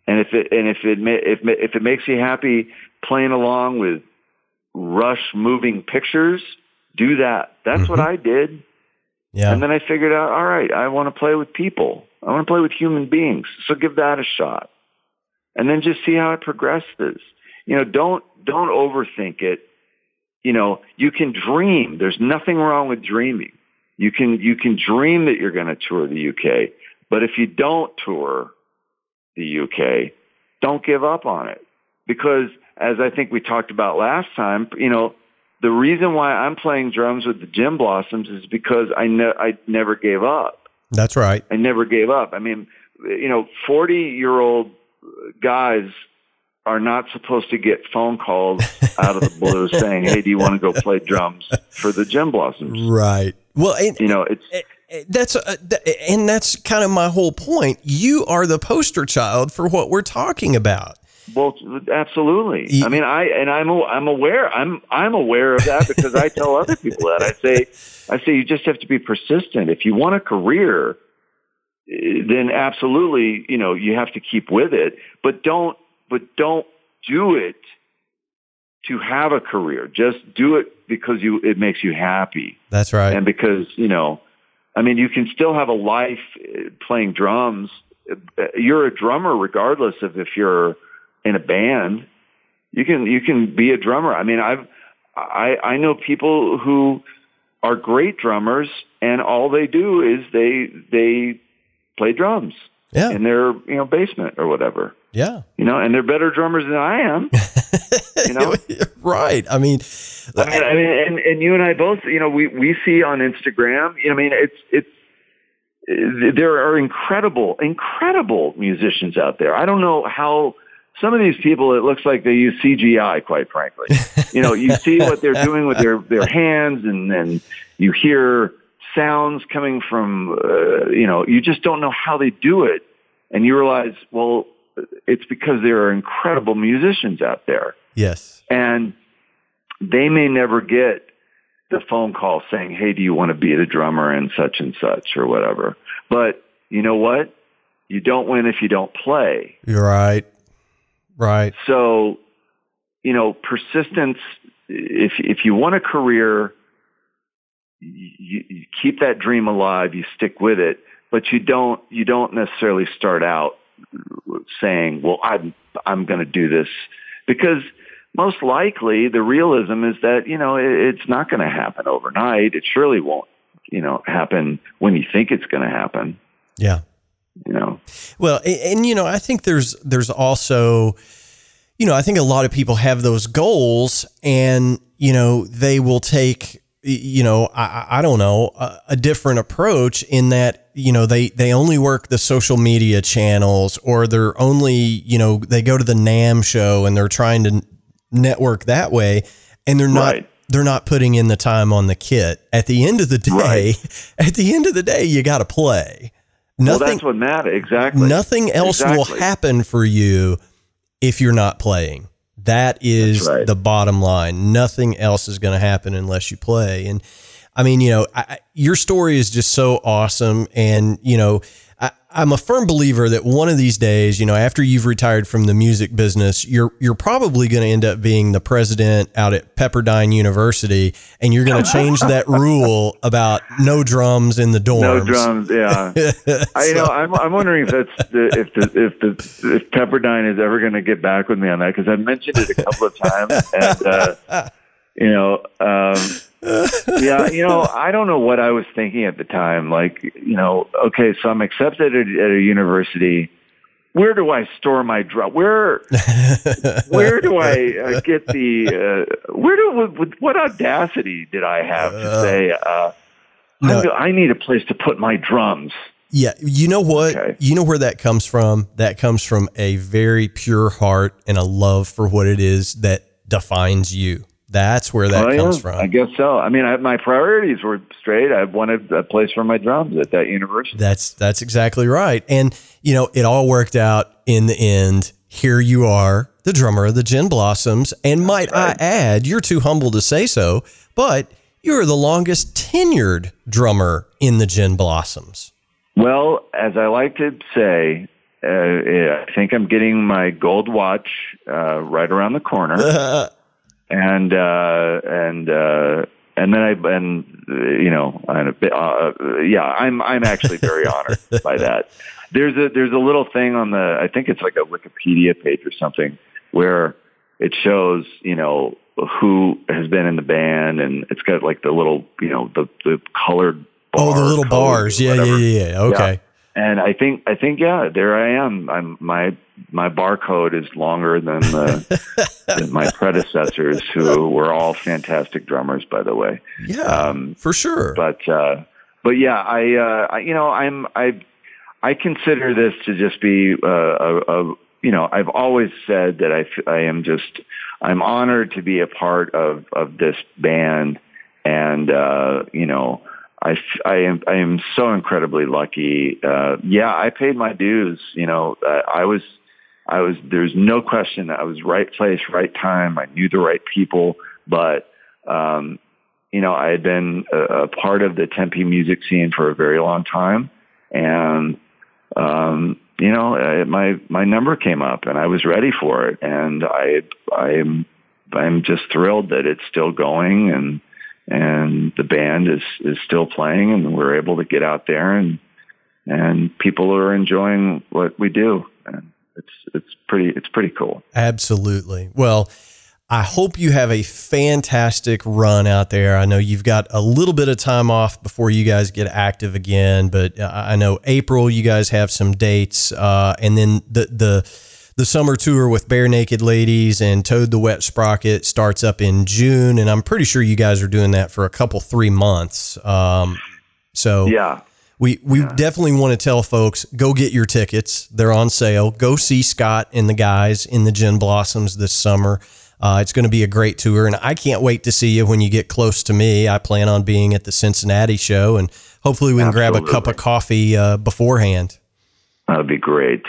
And if it and if it if if it makes you happy playing along with Rush moving pictures, do that. That's mm-hmm. what I did. Yeah. And then I figured out, all right, I want to play with people. I want to play with human beings. So give that a shot. And then just see how it progresses. You know, don't don't overthink it. You know, you can dream. There's nothing wrong with dreaming. You can you can dream that you're going to tour the UK, but if you don't tour the UK, don't give up on it because as I think we talked about last time, you know, the reason why I'm playing drums with the Gin Blossoms is because I ne- I never gave up. That's right. I never gave up. I mean, you know, 40 year old guys are not supposed to get phone calls out of the blue saying, "Hey, do you want to go play drums for the Gin Blossoms?" Right. Well, and, you know, it's that's uh, and that's kind of my whole point. You are the poster child for what we're talking about. Well, absolutely. I mean, I and I'm I'm aware. I'm I'm aware of that because I tell other people that. I say I say you just have to be persistent. If you want a career, eh, then absolutely, you know, you have to keep with it. But don't but don't do it to have a career. Just do it because you it makes you happy. That's right. And because, you know, I mean, you can still have a life eh, playing drums. Eh, you're a drummer regardless of if you're in a band. You can you can be a drummer. I mean, I've I I know people who are great drummers and all they do is they they play drums yeah. in their you know basement or whatever. Yeah. You know, and they're better drummers than I am. you know, right? I mean, I mean, I mean, and and you and I both, you know, we we see on Instagram. You know, I mean, it's it's there are incredible, incredible musicians out there. I don't know how some of these people, it looks like they use CGI, quite frankly. you know, you see what they're doing with their, their hands and then you hear sounds coming from, uh, you know, you just don't know how they do it. And you realize, well, it's because there are incredible musicians out there. Yes. And they may never get the phone call saying, hey, do you want to be the drummer and such and such or whatever. But you know what? You don't win if you don't play. You're right. Right. So, you know, persistence. If if you want a career, you, you keep that dream alive. You stick with it, but you don't you don't necessarily start out saying, "Well, I'm I'm going to do this," because most likely the realism is that you know it, it's not going to happen overnight. It surely won't you know happen when you think it's going to happen. Yeah you know. Well, and, and, you know, I think there's there's also, you know, I think a lot of people have those goals, and you know, they will take, you know, I, I don't know, a, a different approach in that you know they they only work the social media channels, or they're only, you know, they go to the NAMM show and they're trying to network that way, and they're not. Right they're not putting in the time on the kit. At the end of the day, right. at the end of the day, you got to play. Nothing, well, that's what matters. Exactly. Nothing else exactly. will happen for you if you're not playing. That is right. the bottom line. Nothing else is going to happen unless you play. And I mean, you know, I, your story is just so awesome. And, you know, I, am a firm believer that one of these days, you know, after you've retired from the music business, you're you're probably going to end up being the president out at Pepperdine University, and you're going to change that rule about no drums in the dorms. No drums, yeah. so, I you know I'm I'm wondering if that's the, if the if the if Pepperdine is ever going to get back with me on that because I've mentioned it a couple of times, and uh, you know. Um, yeah, you know, I don't know what I was thinking at the time. Like, you know, okay, so I'm accepted at, at a university. Where do I store my drum? Where, where do I uh, get the? Uh, where do with, what audacity did I have to uh, say? Uh, no. I need a place to put my drums. Yeah, you know what? Okay. You know where that comes from? That comes from a very pure heart and a love for what it is that defines you. That's where that oh, comes yeah, from. I guess so. I mean, I, my priorities were straight. I wanted a place for my drums at that university. That's that's exactly right. And you know, it all worked out in the end. Here you are, the drummer of the Gin Blossoms, and might right. I add, you're too humble to say so, but you're the longest tenured drummer in the Gin Blossoms. Well, as I like to say, uh, I think I'm getting my gold watch uh, right around the corner, and uh, and uh, and then I and you know I'm a bit, uh, yeah I'm I'm actually very honored by that. There's a there's a little thing on the I think it's like a Wikipedia page or something where it shows you know who has been in the band and it's got like the little you know the the colored oh the little bars yeah, yeah yeah yeah okay. Yeah and I think I think yeah, there I am. I'm my my barcode is longer than, the, than my predecessors, who were all fantastic drummers, by the way. Yeah, um, for sure. But uh, but yeah, I, uh, I you know I'm I I consider this to just be uh, a, a you know I've always said that I I am just I'm honored to be a part of of this band, and uh, you know I, I am I am so incredibly lucky. Uh, yeah, I paid my dues. You know, uh, I was I was there's no question that I was right place, right time. I knew the right people, but um, you know, I had been a, a part of the Tempe music scene for a very long time, and um, you know, I, my my number came up, and I was ready for it, and I I am I'm just thrilled that it's still going and and the band is is still playing, and we're able to get out there and and people are enjoying what we do. And it's it's pretty it's pretty cool. Absolutely. Well. I hope you have a fantastic run out there. I know you've got a little bit of time off before you guys get active again, but I know April you guys have some dates, uh, and then the the the summer tour with Barenaked Ladies and Toad the Wet Sprocket starts up in June, and I'm pretty sure you guys are doing that for a couple three months. Um, so yeah, we we yeah. definitely want to tell folks go get your tickets. They're on sale. Go see Scott and the guys in the Gin Blossoms this summer. Uh, it's going to be a great tour, and I can't wait to see you when you get close to me. I plan on being at the Cincinnati show, and hopefully we can Absolutely. grab a cup of coffee uh, beforehand. That'd be great.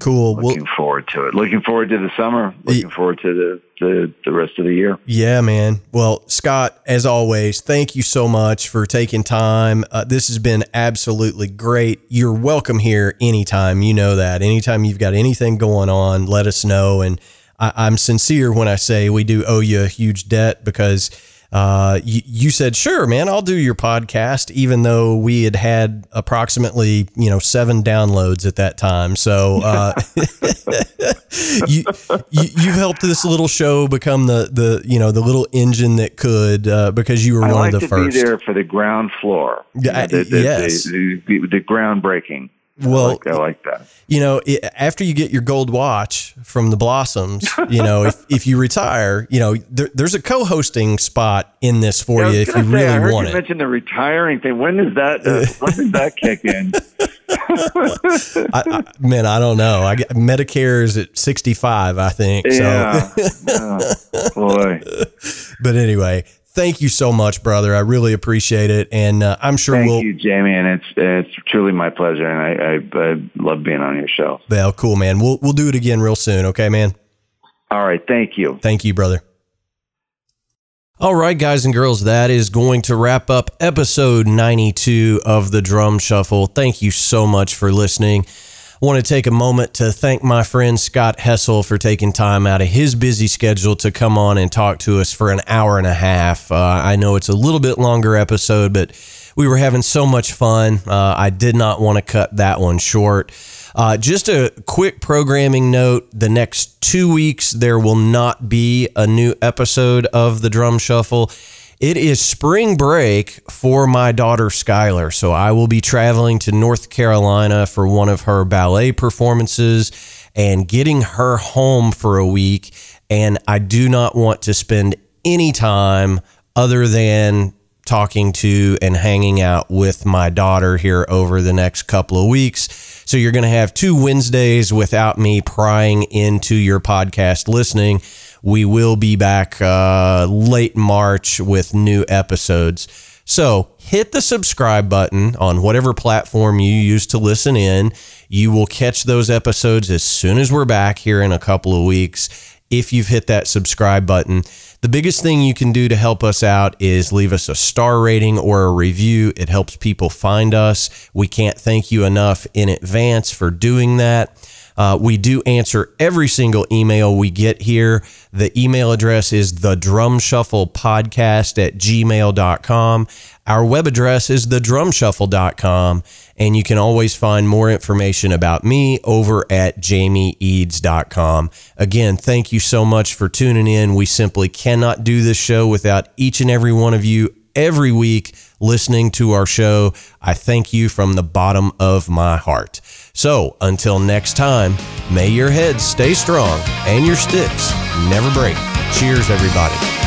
Cool. Looking well, forward to it. Looking forward to the summer. Looking forward to the, the, the rest of the year. Yeah, man. Well, Scott, as always, thank you so much for taking time. Uh, this has been absolutely great. You're welcome here anytime. You know that. Anytime you've got anything going on, let us know. And I, I'm sincere when I say we do owe you a huge debt because uh, you, you, said, sure, man, I'll do your podcast, even though we had had approximately, you know, seven downloads at that time. So, uh, you, you, have helped this little show become the, the, you know, the little engine that could, uh, because you were I one like of the to first. be there for the ground floor. Yeah, the, the, yes. The, the, the groundbreaking. Well, I like, I like, that. You know, it, after you get your gold watch from the Blossoms, you know, if, if you retire, you know, there, there's a co-hosting spot in this for yeah, you if you say, really I heard want you it. Mention the retiring thing. When does that? Uh, when does that kick in? I, I, man, I don't know. I get, Medicare is at 65, I think. Yeah. So. yeah. Boy. But anyway, thank you so much, brother. I really appreciate it, and uh, I'm sure thank we'll. Thank you, Jamie, and it's it's truly my pleasure, and I, I, I love being on your show. Well, cool, man. We'll we'll do it again real soon. Okay, man. All right. Thank you. Thank you, brother. All right, guys and girls, that is going to wrap up episode 92 of the Drum Shuffle. Thank you so much for listening. Want to take a moment to thank my friend Scott Hessel for taking time out of his busy schedule to come on and talk to us for an hour and a half. Uh, I know it's a little bit longer episode, but we were having so much fun. Uh, I did not want to cut that one short. Uh, just a quick programming note the next two weeks, there will not be a new episode of the Drum Shuffle. It is spring break for my daughter Skylar, so I will be traveling to North Carolina for one of her ballet performances and getting her home for a week. And I do not want to spend any time other than talking to and hanging out with my daughter here over the next couple of weeks. So you're going to have two Wednesdays without me prying into your podcast listening. We will be back uh, late March with new episodes. So hit the subscribe button on whatever platform you use to listen in. You will catch those episodes as soon as we're back here in a couple of weeks. If you've hit that subscribe button, the biggest thing you can do to help us out is leave us a star rating or a review. It helps people find us. We can't thank you enough in advance for doing that. Uh, we do answer every single email we get here. The email address is the drum shuffle podcast at gmail.com. Our web address is thedrumshuffle.com. And you can always find more information about me over at jamieeads.com. Again, thank you so much for tuning in. We simply cannot do this show without each and every one of you every week listening to our show. I thank you from the bottom of my heart. So until next time, may your heads stay strong and your sticks never break. Cheers, everybody.